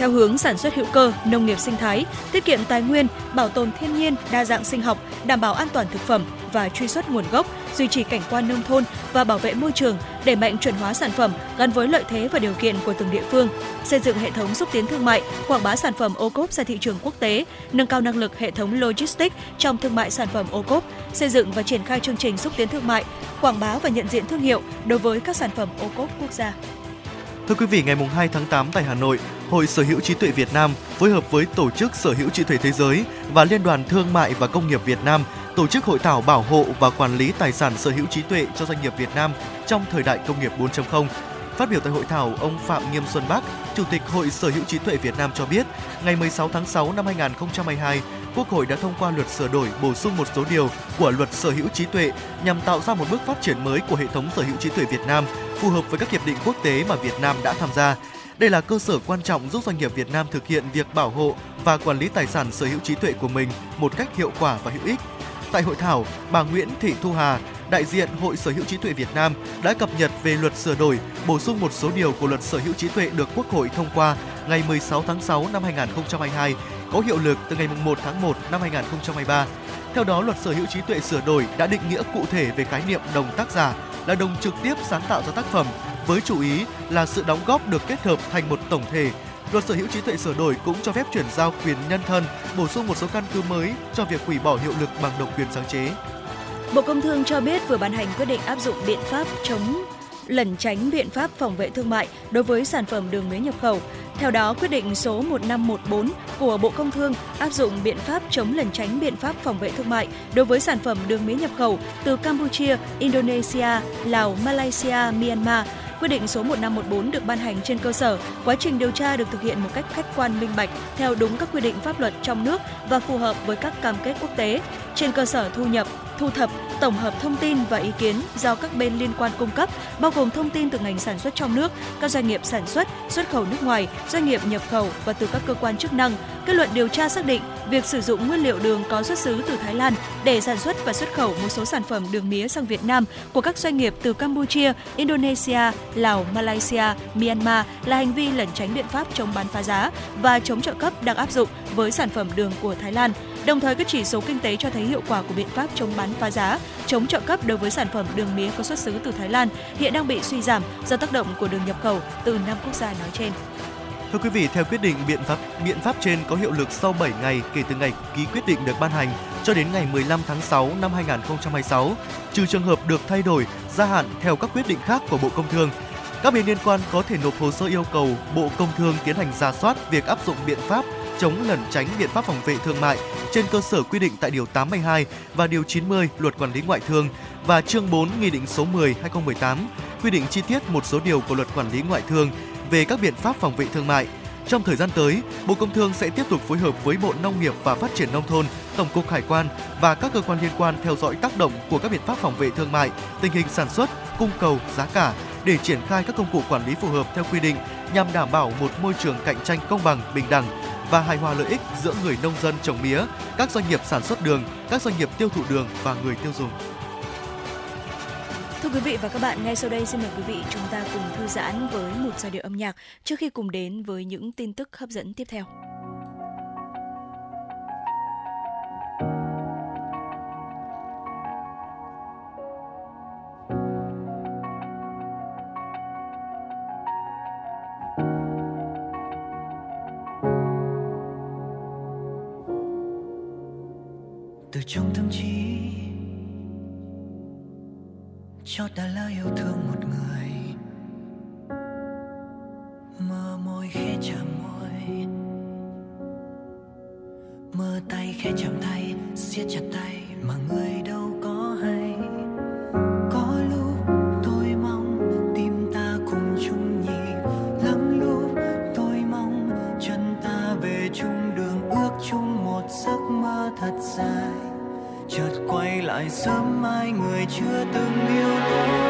theo hướng sản xuất hữu cơ, nông nghiệp sinh thái, tiết kiệm tài nguyên, bảo tồn thiên nhiên, đa dạng sinh học, đảm bảo an toàn thực phẩm và truy xuất nguồn gốc, duy trì cảnh quan nông thôn và bảo vệ môi trường, đẩy mạnh chuẩn hóa sản phẩm gắn với lợi thế và điều kiện của từng địa phương, xây dựng hệ thống xúc tiến thương mại, quảng bá sản phẩm ô cốp ra thị trường quốc tế, nâng cao năng lực hệ thống logistics trong thương mại sản phẩm ô cốp, xây dựng và triển khai chương trình xúc tiến thương mại, quảng bá và nhận diện thương hiệu đối với các sản phẩm ô cốp quốc gia. Thưa quý vị, ngày 2 tháng 8 tại Hà Nội, Hội Sở hữu trí tuệ Việt Nam phối hợp với Tổ chức Sở hữu trí tuệ thế giới và Liên đoàn Thương mại và Công nghiệp Việt Nam tổ chức hội thảo bảo hộ và quản lý tài sản sở hữu trí tuệ cho doanh nghiệp Việt Nam trong thời đại công nghiệp 4.0. Phát biểu tại hội thảo, ông Phạm Nghiêm Xuân Bắc, Chủ tịch Hội Sở hữu trí tuệ Việt Nam cho biết, ngày 16 tháng 6 năm 2022, Quốc hội đã thông qua luật sửa đổi bổ sung một số điều của luật sở hữu trí tuệ nhằm tạo ra một bước phát triển mới của hệ thống sở hữu trí tuệ Việt Nam phù hợp với các hiệp định quốc tế mà Việt Nam đã tham gia. Đây là cơ sở quan trọng giúp doanh nghiệp Việt Nam thực hiện việc bảo hộ và quản lý tài sản sở hữu trí tuệ của mình một cách hiệu quả và hữu ích. Tại hội thảo, bà Nguyễn Thị Thu Hà, đại diện Hội Sở hữu trí tuệ Việt Nam đã cập nhật về luật sửa đổi, bổ sung một số điều của luật sở hữu trí tuệ được Quốc hội thông qua ngày 16 tháng 6 năm 2022, có hiệu lực từ ngày 1 tháng 1 năm 2023. Theo đó, luật sở hữu trí tuệ sửa đổi đã định nghĩa cụ thể về khái niệm đồng tác giả là đồng trực tiếp sáng tạo ra tác phẩm với chủ ý là sự đóng góp được kết hợp thành một tổng thể. Luật sở hữu trí tuệ sửa đổi cũng cho phép chuyển giao quyền nhân thân, bổ sung một số căn cứ mới cho việc hủy bỏ hiệu lực bằng độc quyền sáng chế. Bộ Công Thương cho biết vừa ban hành quyết định áp dụng biện pháp chống lẩn tránh biện pháp phòng vệ thương mại đối với sản phẩm đường mía nhập khẩu. Theo đó, quyết định số 1514 của Bộ Công Thương áp dụng biện pháp chống lẩn tránh biện pháp phòng vệ thương mại đối với sản phẩm đường mía nhập khẩu từ Campuchia, Indonesia, Lào, Malaysia, Myanmar Quyết định số 1514 được ban hành trên cơ sở quá trình điều tra được thực hiện một cách khách quan minh bạch theo đúng các quy định pháp luật trong nước và phù hợp với các cam kết quốc tế. Trên cơ sở thu nhập, thu thập, tổng hợp thông tin và ý kiến do các bên liên quan cung cấp, bao gồm thông tin từ ngành sản xuất trong nước, các doanh nghiệp sản xuất, xuất khẩu nước ngoài, doanh nghiệp nhập khẩu và từ các cơ quan chức năng. Kết luận điều tra xác định việc sử dụng nguyên liệu đường có xuất xứ từ Thái Lan để sản xuất và xuất khẩu một số sản phẩm đường mía sang Việt Nam của các doanh nghiệp từ Campuchia, Indonesia, Lào, Malaysia, Myanmar là hành vi lẩn tránh biện pháp chống bán phá giá và chống trợ cấp đang áp dụng với sản phẩm đường của Thái Lan. Đồng thời các chỉ số kinh tế cho thấy hiệu quả của biện pháp chống bán phá giá, chống trợ cấp đối với sản phẩm đường mía có xuất xứ từ Thái Lan hiện đang bị suy giảm do tác động của đường nhập khẩu từ năm quốc gia nói trên. Thưa quý vị, theo quyết định biện pháp biện pháp trên có hiệu lực sau 7 ngày kể từ ngày ký quyết định được ban hành cho đến ngày 15 tháng 6 năm 2026, trừ trường hợp được thay đổi, gia hạn theo các quyết định khác của Bộ Công Thương. Các bên liên quan có thể nộp hồ sơ yêu cầu Bộ Công Thương tiến hành ra soát việc áp dụng biện pháp chống lẩn tránh biện pháp phòng vệ thương mại trên cơ sở quy định tại điều 82 và điều 90 Luật Quản lý Ngoại thương và chương 4 Nghị định số 10/2018 quy định chi tiết một số điều của Luật Quản lý Ngoại thương về các biện pháp phòng vệ thương mại. Trong thời gian tới, Bộ Công Thương sẽ tiếp tục phối hợp với Bộ Nông nghiệp và Phát triển nông thôn, Tổng cục Hải quan và các cơ quan liên quan theo dõi tác động của các biện pháp phòng vệ thương mại, tình hình sản xuất, cung cầu, giá cả để triển khai các công cụ quản lý phù hợp theo quy định nhằm đảm bảo một môi trường cạnh tranh công bằng, bình đẳng và hài hòa lợi ích giữa người nông dân trồng mía, các doanh nghiệp sản xuất đường, các doanh nghiệp tiêu thụ đường và người tiêu dùng. Thưa quý vị và các bạn, ngay sau đây xin mời quý vị chúng ta cùng thư giãn với một giai điệu âm nhạc trước khi cùng đến với những tin tức hấp dẫn tiếp theo. Cho ta lời yêu thương một người. Mơ môi khẽ chạm môi. Mơ tay khẽ chạm tay, siết chặt tay mà người đâu có hay. Có lúc tôi mong tim ta cùng chung nhịp. Lắm lúc tôi mong chân ta về chung đường, ước chung một giấc mơ thật dài tại lại sớm mai người chưa từng yêu tôi?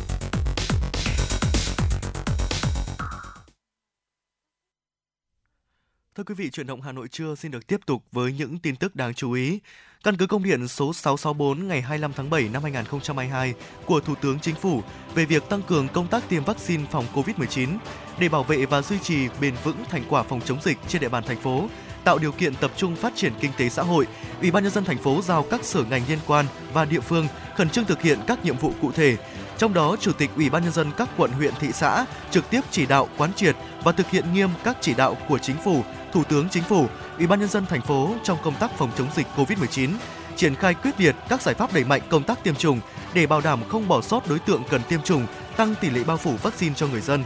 Quý vị, chuyển động Hà Nội trưa xin được tiếp tục với những tin tức đáng chú ý. Căn cứ công điện số 664 ngày 25 tháng 7 năm 2022 của Thủ tướng Chính phủ về việc tăng cường công tác tiêm vaccine phòng COVID-19 để bảo vệ và duy trì bền vững thành quả phòng chống dịch trên địa bàn thành phố, tạo điều kiện tập trung phát triển kinh tế xã hội, Ủy ban nhân dân thành phố giao các sở ngành liên quan và địa phương khẩn trương thực hiện các nhiệm vụ cụ thể. Trong đó, Chủ tịch Ủy ban nhân dân các quận huyện thị xã trực tiếp chỉ đạo quán triệt và thực hiện nghiêm các chỉ đạo của chính phủ, Thủ tướng Chính phủ, Ủy ban nhân dân thành phố trong công tác phòng chống dịch COVID-19, triển khai quyết liệt các giải pháp đẩy mạnh công tác tiêm chủng để bảo đảm không bỏ sót đối tượng cần tiêm chủng, tăng tỷ lệ bao phủ vaccine cho người dân.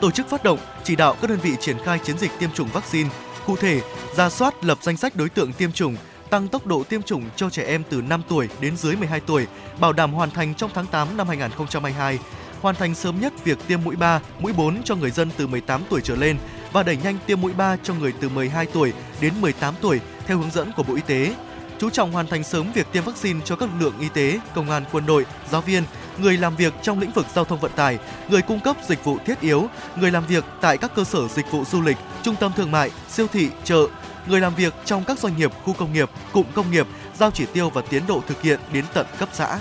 Tổ chức phát động, chỉ đạo các đơn vị triển khai chiến dịch tiêm chủng vaccine, cụ thể ra soát lập danh sách đối tượng tiêm chủng, tăng tốc độ tiêm chủng cho trẻ em từ 5 tuổi đến dưới 12 tuổi, bảo đảm hoàn thành trong tháng 8 năm 2022, hoàn thành sớm nhất việc tiêm mũi 3, mũi 4 cho người dân từ 18 tuổi trở lên và đẩy nhanh tiêm mũi 3 cho người từ 12 tuổi đến 18 tuổi theo hướng dẫn của Bộ Y tế. Chú trọng hoàn thành sớm việc tiêm vaccine cho các lực lượng y tế, công an, quân đội, giáo viên, người làm việc trong lĩnh vực giao thông vận tải, người cung cấp dịch vụ thiết yếu, người làm việc tại các cơ sở dịch vụ du lịch, trung tâm thương mại, siêu thị, chợ, người làm việc trong các doanh nghiệp, khu công nghiệp, cụm công nghiệp, giao chỉ tiêu và tiến độ thực hiện đến tận cấp xã.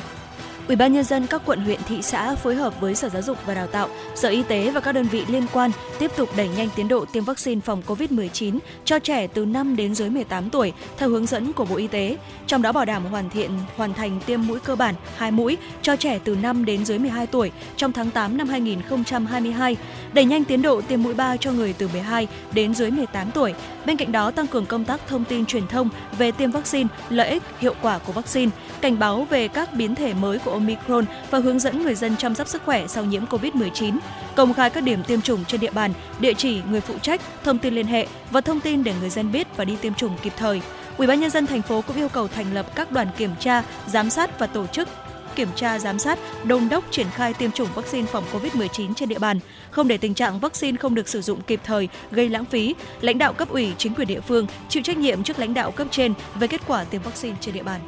Ủy ban nhân dân các quận huyện thị xã phối hợp với Sở Giáo dục và Đào tạo, Sở Y tế và các đơn vị liên quan tiếp tục đẩy nhanh tiến độ tiêm vaccine phòng COVID-19 cho trẻ từ 5 đến dưới 18 tuổi theo hướng dẫn của Bộ Y tế, trong đó bảo đảm hoàn thiện hoàn thành tiêm mũi cơ bản 2 mũi cho trẻ từ 5 đến dưới 12 tuổi trong tháng 8 năm 2022, đẩy nhanh tiến độ tiêm mũi 3 cho người từ 12 đến dưới 18 tuổi. Bên cạnh đó tăng cường công tác thông tin truyền thông về tiêm vaccine, lợi ích, hiệu quả của vaccine, cảnh báo về các biến thể mới của Omicron và hướng dẫn người dân chăm sóc sức khỏe sau nhiễm COVID-19, công khai các điểm tiêm chủng trên địa bàn, địa chỉ người phụ trách, thông tin liên hệ và thông tin để người dân biết và đi tiêm chủng kịp thời. Ủy ban nhân dân thành phố cũng yêu cầu thành lập các đoàn kiểm tra, giám sát và tổ chức kiểm tra giám sát, đôn đốc triển khai tiêm chủng vaccine phòng COVID-19 trên địa bàn, không để tình trạng vaccine không được sử dụng kịp thời gây lãng phí. Lãnh đạo cấp ủy, chính quyền địa phương chịu trách nhiệm trước lãnh đạo cấp trên về kết quả tiêm vaccine trên địa bàn.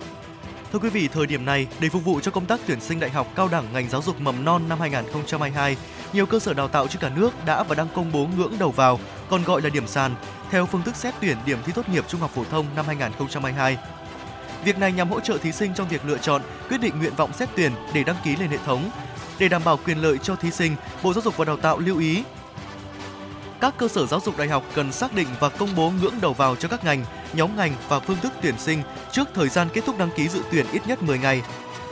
Thưa quý vị, thời điểm này, để phục vụ cho công tác tuyển sinh đại học cao đẳng ngành giáo dục mầm non năm 2022, nhiều cơ sở đào tạo trên cả nước đã và đang công bố ngưỡng đầu vào, còn gọi là điểm sàn, theo phương thức xét tuyển điểm thi tốt nghiệp trung học phổ thông năm 2022. Việc này nhằm hỗ trợ thí sinh trong việc lựa chọn, quyết định nguyện vọng xét tuyển để đăng ký lên hệ thống. Để đảm bảo quyền lợi cho thí sinh, Bộ Giáo dục và Đào tạo lưu ý các cơ sở giáo dục đại học cần xác định và công bố ngưỡng đầu vào cho các ngành, nhóm ngành và phương thức tuyển sinh trước thời gian kết thúc đăng ký dự tuyển ít nhất 10 ngày.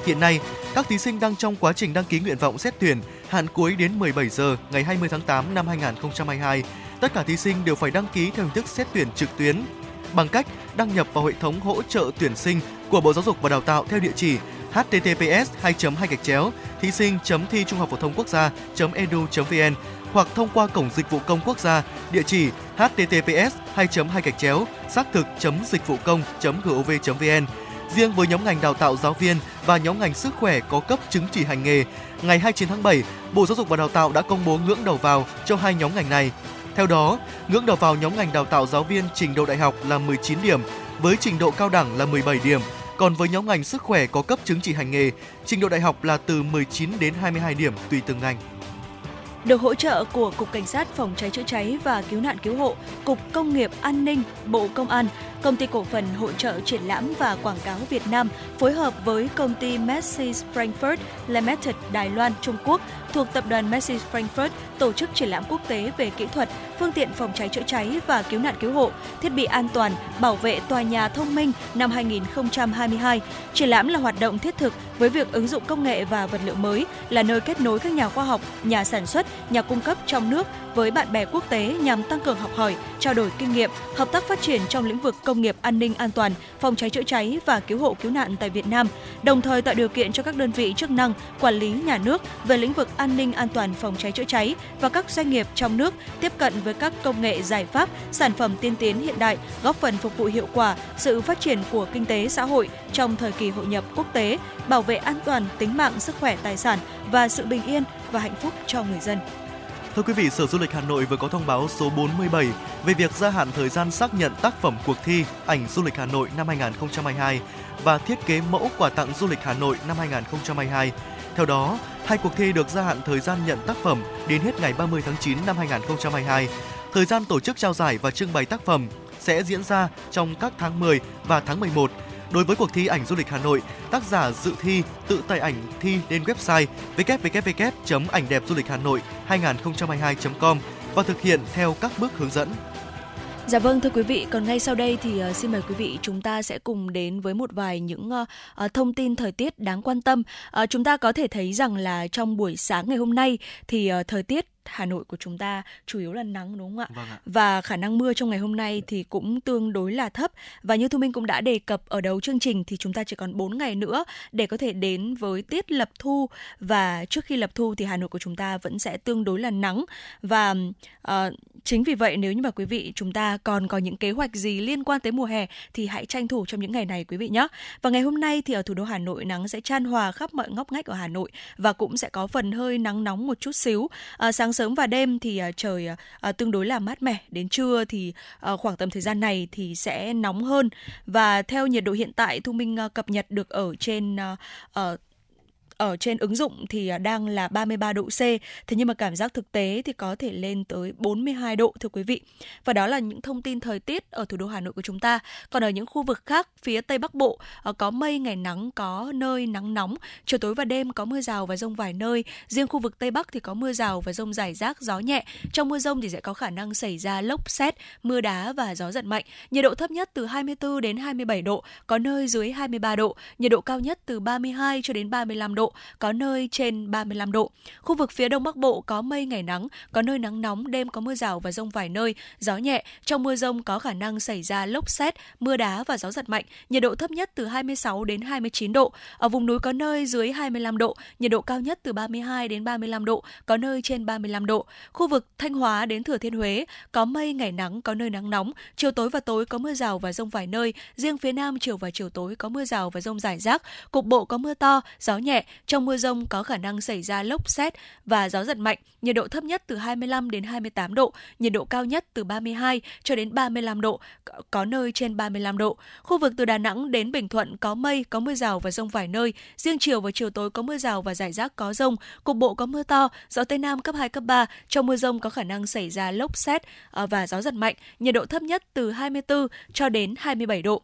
Hiện nay, các thí sinh đang trong quá trình đăng ký nguyện vọng xét tuyển, hạn cuối đến 17 giờ ngày 20 tháng 8 năm 2022. Tất cả thí sinh đều phải đăng ký theo hình thức xét tuyển trực tuyến bằng cách đăng nhập vào hệ thống hỗ trợ tuyển sinh của Bộ Giáo dục và Đào tạo theo địa chỉ https 2 2 gạch chéo thí sinh thi trung học phổ thông quốc gia edu vn hoặc thông qua cổng dịch vụ công quốc gia địa chỉ https 2 2 gạch chéo xác thực dịch vụ công gov vn Riêng với nhóm ngành đào tạo giáo viên và nhóm ngành sức khỏe có cấp chứng chỉ hành nghề, ngày 29 tháng 7, Bộ Giáo dục và Đào tạo đã công bố ngưỡng đầu vào cho hai nhóm ngành này. Theo đó, ngưỡng đầu vào nhóm ngành đào tạo giáo viên trình độ đại học là 19 điểm, với trình độ cao đẳng là 17 điểm, còn với nhóm ngành sức khỏe có cấp chứng chỉ hành nghề, trình độ đại học là từ 19 đến 22 điểm tùy từng ngành. Được hỗ trợ của Cục Cảnh sát Phòng cháy chữa cháy và Cứu nạn Cứu hộ, Cục Công nghiệp An ninh, Bộ Công an, Công ty cổ phần hỗ trợ triển lãm và quảng cáo Việt Nam phối hợp với công ty messi Frankfurt Limited Đài Loan, Trung Quốc thuộc tập đoàn Messi Frankfurt tổ chức triển lãm quốc tế về kỹ thuật, phương tiện phòng cháy chữa cháy và cứu nạn cứu hộ, thiết bị an toàn, bảo vệ tòa nhà thông minh năm 2022. Triển lãm là hoạt động thiết thực với việc ứng dụng công nghệ và vật liệu mới, là nơi kết nối các nhà khoa học, nhà sản xuất, nhà cung cấp trong nước với bạn bè quốc tế nhằm tăng cường học hỏi, trao đổi kinh nghiệm, hợp tác phát triển trong lĩnh vực công nghiệp an ninh an toàn, phòng cháy chữa cháy và cứu hộ cứu nạn tại Việt Nam, đồng thời tạo điều kiện cho các đơn vị chức năng quản lý nhà nước về lĩnh vực an ninh an toàn phòng cháy chữa cháy và các doanh nghiệp trong nước tiếp cận với các công nghệ giải pháp, sản phẩm tiên tiến hiện đại, góp phần phục vụ hiệu quả sự phát triển của kinh tế xã hội trong thời kỳ hội nhập quốc tế, bảo vệ an toàn tính mạng, sức khỏe, tài sản và sự bình yên và hạnh phúc cho người dân. Thưa quý vị, Sở Du lịch Hà Nội vừa có thông báo số 47 về việc gia hạn thời gian xác nhận tác phẩm cuộc thi ảnh du lịch Hà Nội năm 2022 và thiết kế mẫu quà tặng du lịch Hà Nội năm 2022. Theo đó, hai cuộc thi được gia hạn thời gian nhận tác phẩm đến hết ngày 30 tháng 9 năm 2022. Thời gian tổ chức trao giải và trưng bày tác phẩm sẽ diễn ra trong các tháng 10 và tháng 11 Đối với cuộc thi ảnh du lịch Hà Nội, tác giả dự thi tự tải ảnh thi lên website www.ảnh-đẹp-du-lịch-hà-nội 2022.com và thực hiện theo các bước hướng dẫn. Dạ vâng thưa quý vị, còn ngay sau đây thì uh, xin mời quý vị chúng ta sẽ cùng đến với một vài những uh, uh, thông tin thời tiết đáng quan tâm. Uh, chúng ta có thể thấy rằng là trong buổi sáng ngày hôm nay thì uh, thời tiết Hà Nội của chúng ta chủ yếu là nắng đúng không ạ? Vâng ạ. Và khả năng mưa trong ngày hôm nay thì cũng tương đối là thấp và như Thu Minh cũng đã đề cập ở đầu chương trình thì chúng ta chỉ còn 4 ngày nữa để có thể đến với tiết lập thu và trước khi lập thu thì Hà Nội của chúng ta vẫn sẽ tương đối là nắng và uh, chính vì vậy nếu như mà quý vị chúng ta còn có những kế hoạch gì liên quan tới mùa hè thì hãy tranh thủ trong những ngày này quý vị nhé. Và ngày hôm nay thì ở thủ đô Hà Nội nắng sẽ chan hòa khắp mọi ngóc ngách ở Hà Nội và cũng sẽ có phần hơi nắng nóng một chút xíu. À, sáng sáng sớm và đêm thì uh, trời uh, tương đối là mát mẻ. Đến trưa thì uh, khoảng tầm thời gian này thì sẽ nóng hơn và theo nhiệt độ hiện tại Thu Minh uh, cập nhật được ở trên uh, uh, ở trên ứng dụng thì à, đang là 33 độ C, thế nhưng mà cảm giác thực tế thì có thể lên tới 42 độ thưa quý vị. Và đó là những thông tin thời tiết ở thủ đô Hà Nội của chúng ta. Còn ở những khu vực khác phía Tây Bắc Bộ ờ, có mây ngày nắng, có nơi nắng nóng, chiều tối và đêm có mưa rào và rông vài nơi. Riêng khu vực Tây Bắc thì có mưa rào và rông rải rác, gió nhẹ. Trong mưa rông thì sẽ có khả năng xảy ra lốc xét, mưa đá và gió giật mạnh. Nhiệt độ thấp nhất từ 24 đến 27 độ, có nơi dưới 23 độ. Nhiệt độ cao nhất từ 32 cho đến 35 độ, có nơi trên 35 độ. Khu vực phía Đông Bắc Bộ có mây ngày nắng, có nơi nắng nóng, đêm có mưa rào và rông vài nơi, gió nhẹ. Trong mưa rông có khả năng xảy ra lốc xét, mưa đá và gió giật mạnh. Nhiệt độ thấp nhất từ 26 đến 29 độ. Ở vùng núi có nơi dưới 25 độ, nhiệt độ cao nhất từ 32 đến 35 độ, có nơi trên 35 độ. Khu vực Thanh Hóa đến Thừa Thiên Huế có mây ngày nắng, có nơi nắng nóng, chiều tối và tối có mưa rào và rông vài nơi. Riêng phía Nam chiều và chiều tối có mưa rào và rông rải rác, cục bộ có mưa to, gió nhẹ. Trong mưa rông có khả năng xảy ra lốc xét và gió giật mạnh. Nhiệt độ thấp nhất từ 25 đến 28 độ, nhiệt độ cao nhất từ 32 cho đến 35 độ, có nơi trên 35 độ. Khu vực từ Đà Nẵng đến Bình Thuận có mây, có mưa rào và rông vài nơi. Riêng chiều và chiều tối có mưa rào và rải rác có rông, cục bộ có mưa to, gió tây nam cấp 2 cấp 3. Trong mưa rông có khả năng xảy ra lốc xét ờ, và gió giật mạnh. Nhiệt độ thấp nhất từ 24 cho đến 27 độ.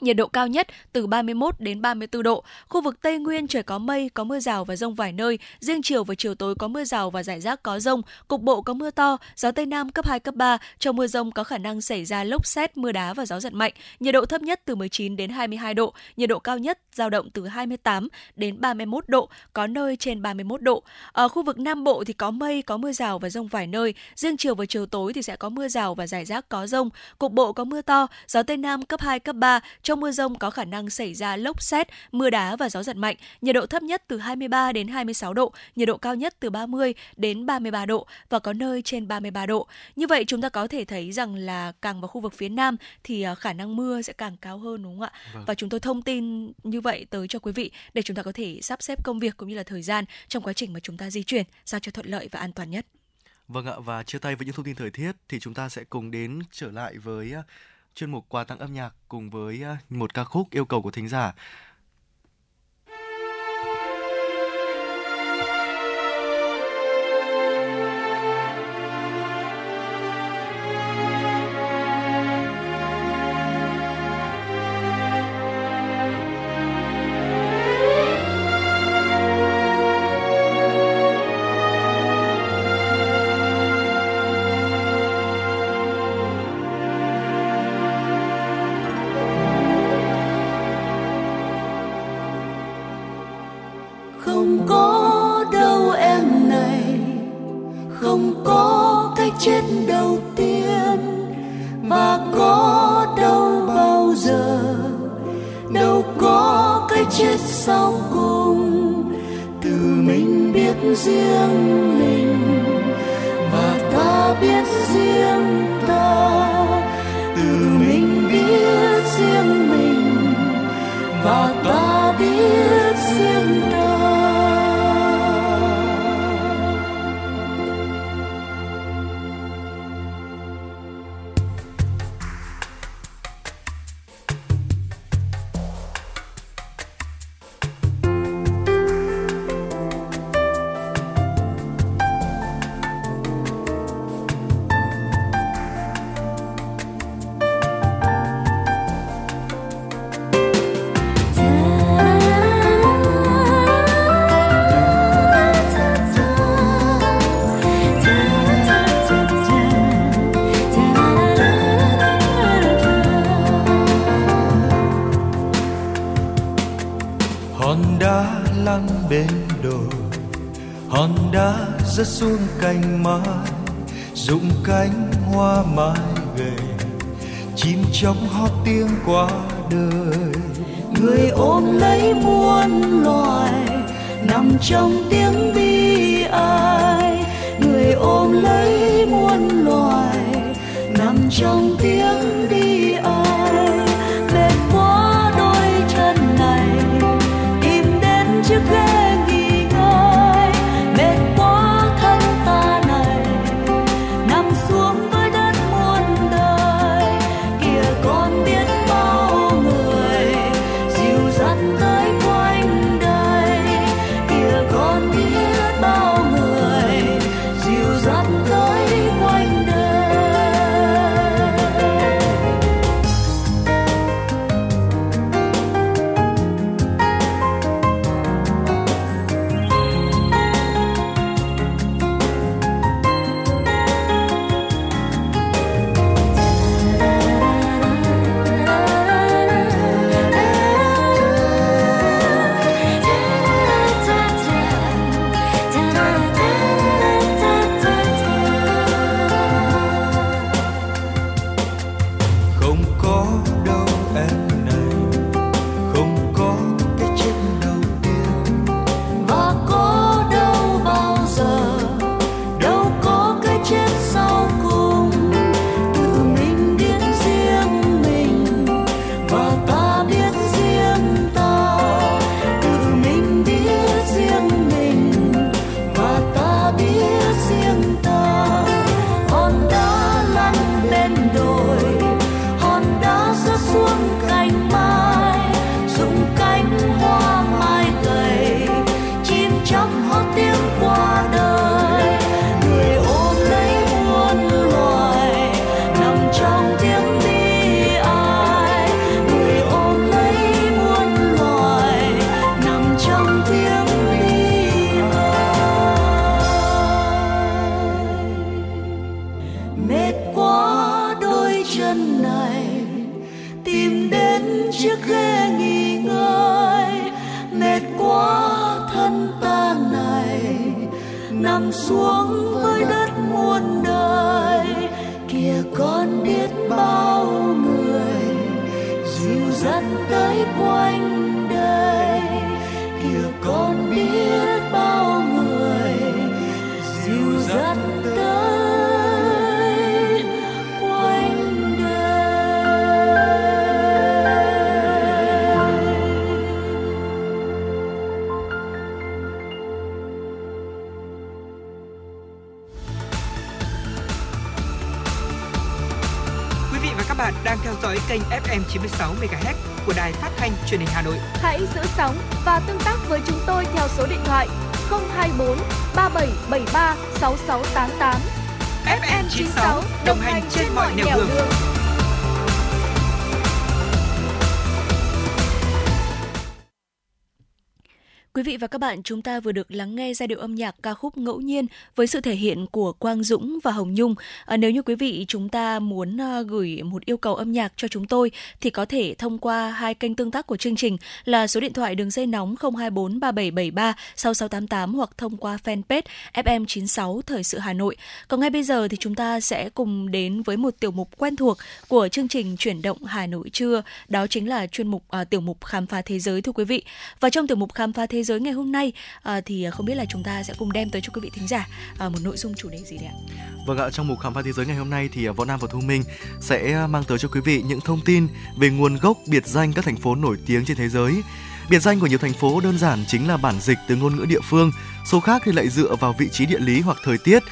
Nhiệt độ cao nhất từ 31 đến 34 độ. Khu vực Tây Nguyên trời có mây, có mưa rào và rông vài nơi. Riêng chiều và chiều tối có mưa rào và rải rác có rông. Cục bộ có mưa to, gió Tây Nam cấp 2, cấp 3. Trong mưa rông có khả năng xảy ra lốc xét, mưa đá và gió giật mạnh. Nhiệt độ thấp nhất từ 19 đến 22 độ. Nhiệt độ cao nhất dao động từ 28 đến 31 độ, có nơi trên 31 độ. Ở khu vực Nam Bộ thì có mây, có mưa rào và rông vài nơi. Riêng chiều và chiều tối thì sẽ có mưa rào và rải rác có rông. Cục bộ có mưa to, gió Tây Nam cấp 2, cấp 3. Trong mưa rông có khả năng xảy ra lốc xét, mưa đá và gió giật mạnh. Nhiệt độ thấp nhất từ 23 đến 26 độ, nhiệt độ cao nhất từ 30 đến 33 độ và có nơi trên 33 độ. Như vậy chúng ta có thể thấy rằng là càng vào khu vực phía Nam thì à, khả năng mưa sẽ càng cao hơn đúng không ạ? Vâng. Và chúng tôi thông tin như vậy tới cho quý vị để chúng ta có thể sắp xếp công việc cũng như là thời gian trong quá trình mà chúng ta di chuyển sao cho thuận lợi và an toàn nhất. Vâng ạ và chia tay với những thông tin thời tiết thì chúng ta sẽ cùng đến trở lại với uh, chuyên mục quà tặng âm nhạc cùng với ờ, một ca khúc yêu cầu của thính giả. chết sau cùng từ mình biết riêng mình và ta biết riêng ta từ mình biết riêng mình và ta biết riêng mình. bên đồi. Hòn đá rớt xuống cành mai, rụng cánh hoa mai gầy chim chóc hót tiếng qua đời. Người ôm lấy muôn loài, nằm trong tiếng bi ai. Người ôm lấy muôn loài, nằm trong tiếng bi 96 MHz bạn, chúng ta vừa được lắng nghe giai điệu âm nhạc ca khúc Ngẫu nhiên với sự thể hiện của Quang Dũng và Hồng Nhung. À, nếu như quý vị chúng ta muốn uh, gửi một yêu cầu âm nhạc cho chúng tôi thì có thể thông qua hai kênh tương tác của chương trình là số điện thoại đường dây nóng 024 3773 6688 hoặc thông qua fanpage FM96 Thời sự Hà Nội. Còn ngay bây giờ thì chúng ta sẽ cùng đến với một tiểu mục quen thuộc của chương trình chuyển động Hà Nội trưa, đó chính là chuyên mục uh, tiểu mục khám phá thế giới thưa quý vị. Và trong tiểu mục khám phá thế giới ngày hôm nay à, thì không biết là chúng ta sẽ cùng đem tới cho quý vị thính giả à, một nội dung chủ đề gì đấy ạ? Vâng ạ, trong mục khám phá thế giới ngày hôm nay thì ờ, Võ Nam và Thu Minh sẽ mang tới cho quý vị những thông tin về nguồn gốc biệt danh các thành phố nổi tiếng trên thế giới. Biệt danh của nhiều thành phố đơn giản chính là bản dịch từ ngôn ngữ địa phương, số khác thì lại dựa vào vị trí địa lý hoặc thời tiết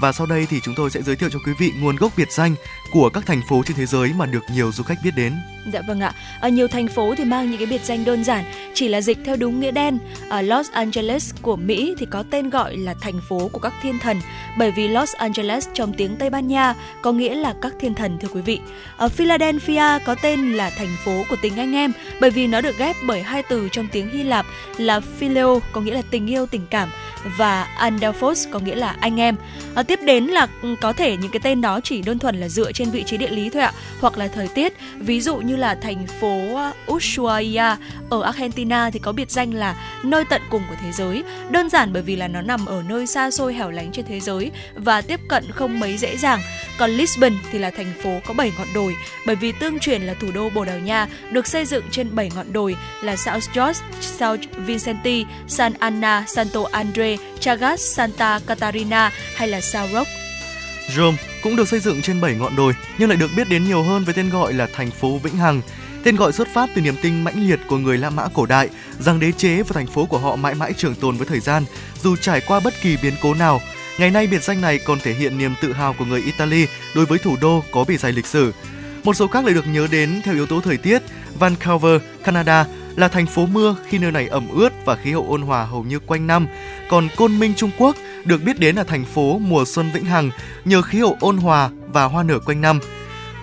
và sau đây thì chúng tôi sẽ giới thiệu cho quý vị nguồn gốc biệt danh của các thành phố trên thế giới mà được nhiều du khách biết đến. Dạ vâng ạ. Ở nhiều thành phố thì mang những cái biệt danh đơn giản, chỉ là dịch theo đúng nghĩa đen. Ở Los Angeles của Mỹ thì có tên gọi là thành phố của các thiên thần, bởi vì Los Angeles trong tiếng Tây Ban Nha có nghĩa là các thiên thần thưa quý vị. Ở Philadelphia có tên là thành phố của tình anh em, bởi vì nó được ghép bởi hai từ trong tiếng Hy Lạp là phileo có nghĩa là tình yêu tình cảm và Adelphos có nghĩa là anh em. À, tiếp đến là có thể những cái tên đó chỉ đơn thuần là dựa trên vị trí địa lý thôi ạ, hoặc là thời tiết. Ví dụ như là thành phố uh, Ushuaia ở Argentina thì có biệt danh là nơi tận cùng của thế giới. Đơn giản bởi vì là nó nằm ở nơi xa xôi hẻo lánh trên thế giới và tiếp cận không mấy dễ dàng. Còn Lisbon thì là thành phố có 7 ngọn đồi bởi vì tương truyền là thủ đô Bồ Đào Nha được xây dựng trên 7 ngọn đồi là South George, South Vicente, San Anna, Santo Andre, Chagas, Santa Catarina hay là Sao Roque. Rome cũng được xây dựng trên 7 ngọn đồi nhưng lại được biết đến nhiều hơn với tên gọi là thành phố Vĩnh Hằng. Tên gọi xuất phát từ niềm tin mãnh liệt của người La Mã cổ đại rằng đế chế và thành phố của họ mãi mãi trường tồn với thời gian, dù trải qua bất kỳ biến cố nào. Ngày nay biệt danh này còn thể hiện niềm tự hào của người Italy đối với thủ đô có bề dày lịch sử. Một số khác lại được nhớ đến theo yếu tố thời tiết. Vancouver, Canada là thành phố mưa khi nơi này ẩm ướt và khí hậu ôn hòa hầu như quanh năm. Còn Côn Minh, Trung Quốc được biết đến là thành phố mùa xuân vĩnh hằng nhờ khí hậu ôn hòa và hoa nở quanh năm.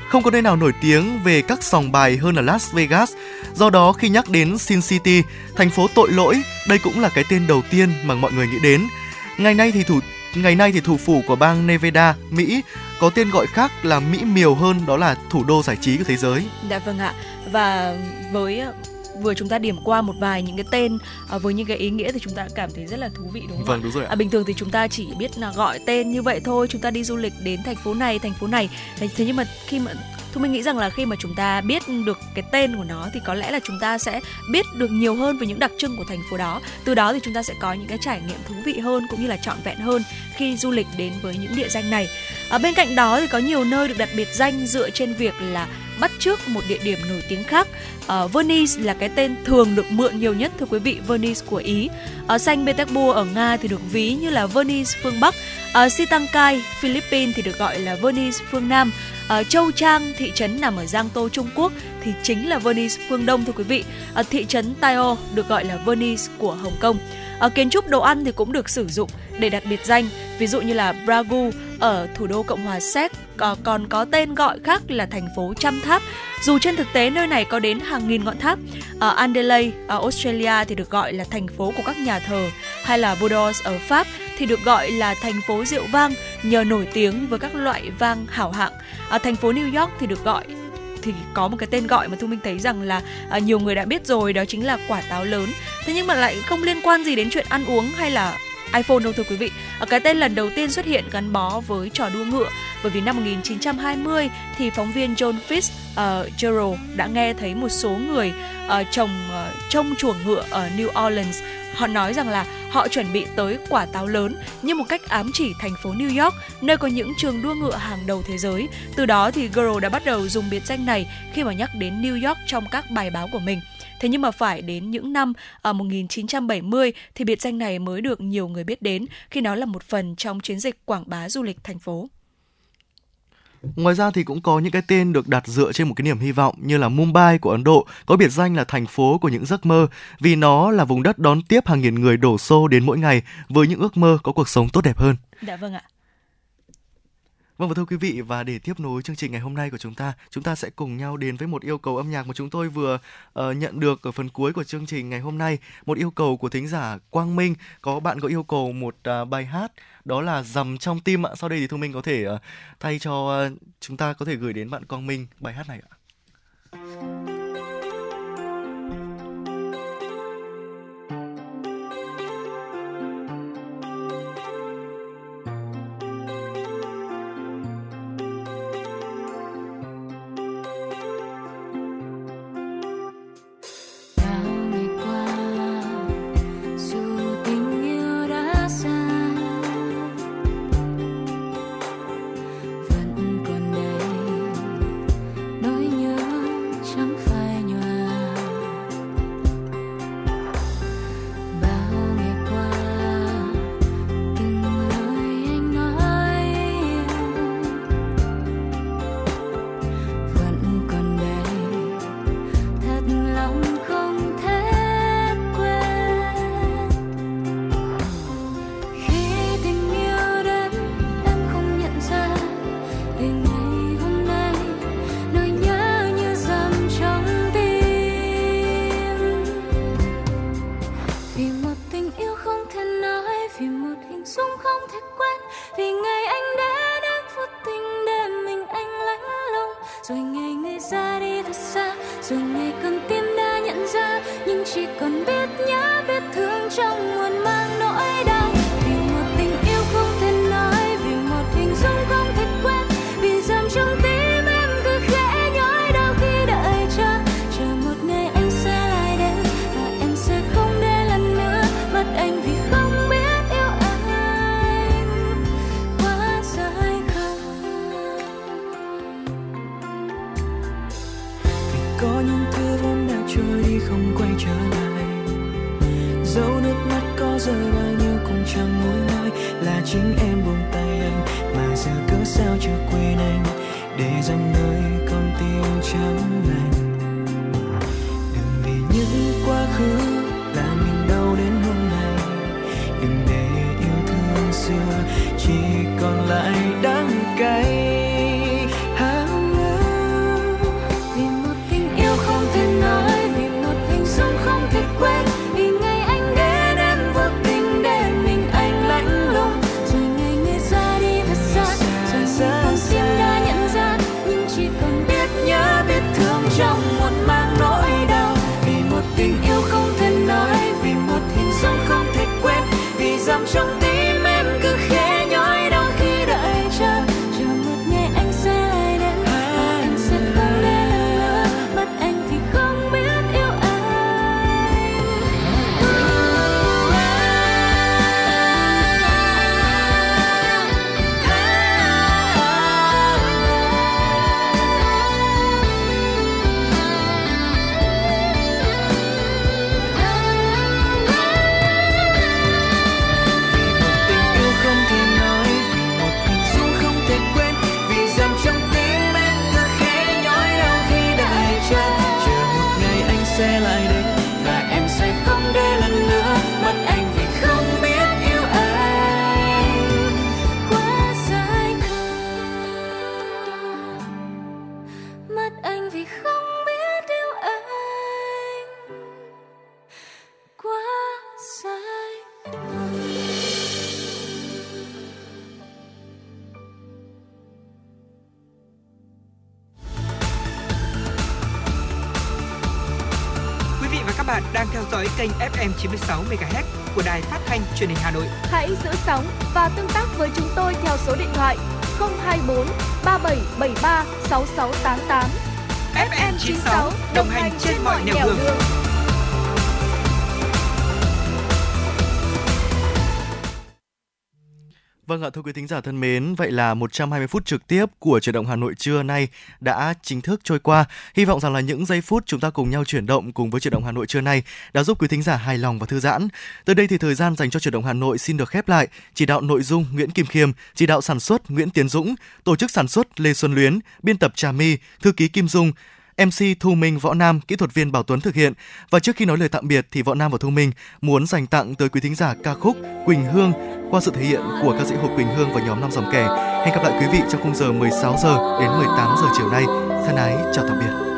Không có nơi nào nổi tiếng về các sòng bài hơn là Las Vegas. Do đó khi nhắc đến Sin City, thành phố tội lỗi, đây cũng là cái tên đầu tiên mà mọi người nghĩ đến. Ngày nay thì thủ ngày nay thì thủ phủ của bang Nevada, Mỹ có tên gọi khác là Mỹ miều hơn đó là thủ đô giải trí của thế giới. Dạ vâng ạ. Và với vừa chúng ta điểm qua một vài những cái tên uh, với những cái ý nghĩa thì chúng ta cảm thấy rất là thú vị đúng không vâng, đúng rồi ạ. À, bình thường thì chúng ta chỉ biết là gọi tên như vậy thôi chúng ta đi du lịch đến thành phố này thành phố này thế nhưng mà khi mà Thu mình nghĩ rằng là khi mà chúng ta biết được cái tên của nó thì có lẽ là chúng ta sẽ biết được nhiều hơn về những đặc trưng của thành phố đó. Từ đó thì chúng ta sẽ có những cái trải nghiệm thú vị hơn cũng như là trọn vẹn hơn khi du lịch đến với những địa danh này. Ở bên cạnh đó thì có nhiều nơi được đặt biệt danh dựa trên việc là bắt trước một địa điểm nổi tiếng khác. Uh, Venice là cái tên thường được mượn nhiều nhất thưa quý vị, Venice của Ý. Ờ, ở Saint Petersburg ở Nga thì được ví như là Venice phương Bắc. Ờ, ở Sitangkai, Philippines thì được gọi là Venice phương Nam. Ở Châu Trang, thị trấn nằm ở Giang Tô, Trung Quốc thì chính là Venice phương Đông thưa quý vị. Ở thị trấn Taiyo được gọi là Venice của Hồng Kông. Ở kiến trúc đồ ăn thì cũng được sử dụng để đặt biệt danh, ví dụ như là Bragu ở thủ đô Cộng hòa Séc còn có tên gọi khác là thành phố trăm tháp. Dù trên thực tế nơi này có đến hàng nghìn ngọn tháp. Ở Adelaide ở Australia thì được gọi là thành phố của các nhà thờ, hay là Bordeaux ở Pháp thì được gọi là thành phố rượu vang nhờ nổi tiếng với các loại vang hảo hạng. Ở thành phố New York thì được gọi thì có một cái tên gọi mà thu minh thấy rằng là à, nhiều người đã biết rồi đó chính là quả táo lớn thế nhưng mà lại không liên quan gì đến chuyện ăn uống hay là iPhone đâu thưa quý vị. Ở cái tên lần đầu tiên xuất hiện gắn bó với trò đua ngựa bởi vì năm 1920 thì phóng viên John Fitz uh, Gerald đã nghe thấy một số người uh, trồng uh, trông chuồng ngựa ở New Orleans Họ nói rằng là họ chuẩn bị tới quả táo lớn như một cách ám chỉ thành phố New York, nơi có những trường đua ngựa hàng đầu thế giới. Từ đó thì Girl đã bắt đầu dùng biệt danh này khi mà nhắc đến New York trong các bài báo của mình. Thế nhưng mà phải đến những năm à, ở 1970 thì biệt danh này mới được nhiều người biết đến khi nó là một phần trong chiến dịch quảng bá du lịch thành phố. Ngoài ra thì cũng có những cái tên được đặt dựa trên một cái niềm hy vọng như là Mumbai của Ấn Độ có biệt danh là thành phố của những giấc mơ vì nó là vùng đất đón tiếp hàng nghìn người đổ xô đến mỗi ngày với những ước mơ có cuộc sống tốt đẹp hơn. Dạ vâng ạ. Vâng và thưa quý vị và để tiếp nối chương trình ngày hôm nay của chúng ta, chúng ta sẽ cùng nhau đến với một yêu cầu âm nhạc mà chúng tôi vừa uh, nhận được ở phần cuối của chương trình ngày hôm nay. Một yêu cầu của thính giả Quang Minh, có bạn có yêu cầu một uh, bài hát đó là dầm trong tim ạ. Sau đây thì Thu Minh có thể uh, thay cho uh, chúng ta có thể gửi đến bạn Quang Minh bài hát này ạ. FM 96 MHz của đài phát thanh truyền hình Hà Nội. Vâng ạ, thưa quý thính giả thân mến, vậy là 120 phút trực tiếp của chuyển động Hà Nội trưa nay đã chính thức trôi qua. Hy vọng rằng là những giây phút chúng ta cùng nhau chuyển động cùng với chuyển động Hà Nội trưa nay đã giúp quý thính giả hài lòng và thư giãn. Từ đây thì thời gian dành cho chuyển động Hà Nội xin được khép lại. Chỉ đạo nội dung Nguyễn Kim Khiêm, chỉ đạo sản xuất Nguyễn Tiến Dũng, tổ chức sản xuất Lê Xuân Luyến, biên tập Trà My, thư ký Kim Dung, MC Thu Minh Võ Nam, kỹ thuật viên Bảo Tuấn thực hiện. Và trước khi nói lời tạm biệt thì Võ Nam và Thu Minh muốn dành tặng tới quý thính giả ca khúc Quỳnh Hương qua sự thể hiện của ca sĩ Hồ Quỳnh Hương và nhóm Năm Dòng Kẻ. Hẹn gặp lại quý vị trong khung giờ 16 giờ đến 18 giờ chiều nay. Thân ái chào tạm biệt.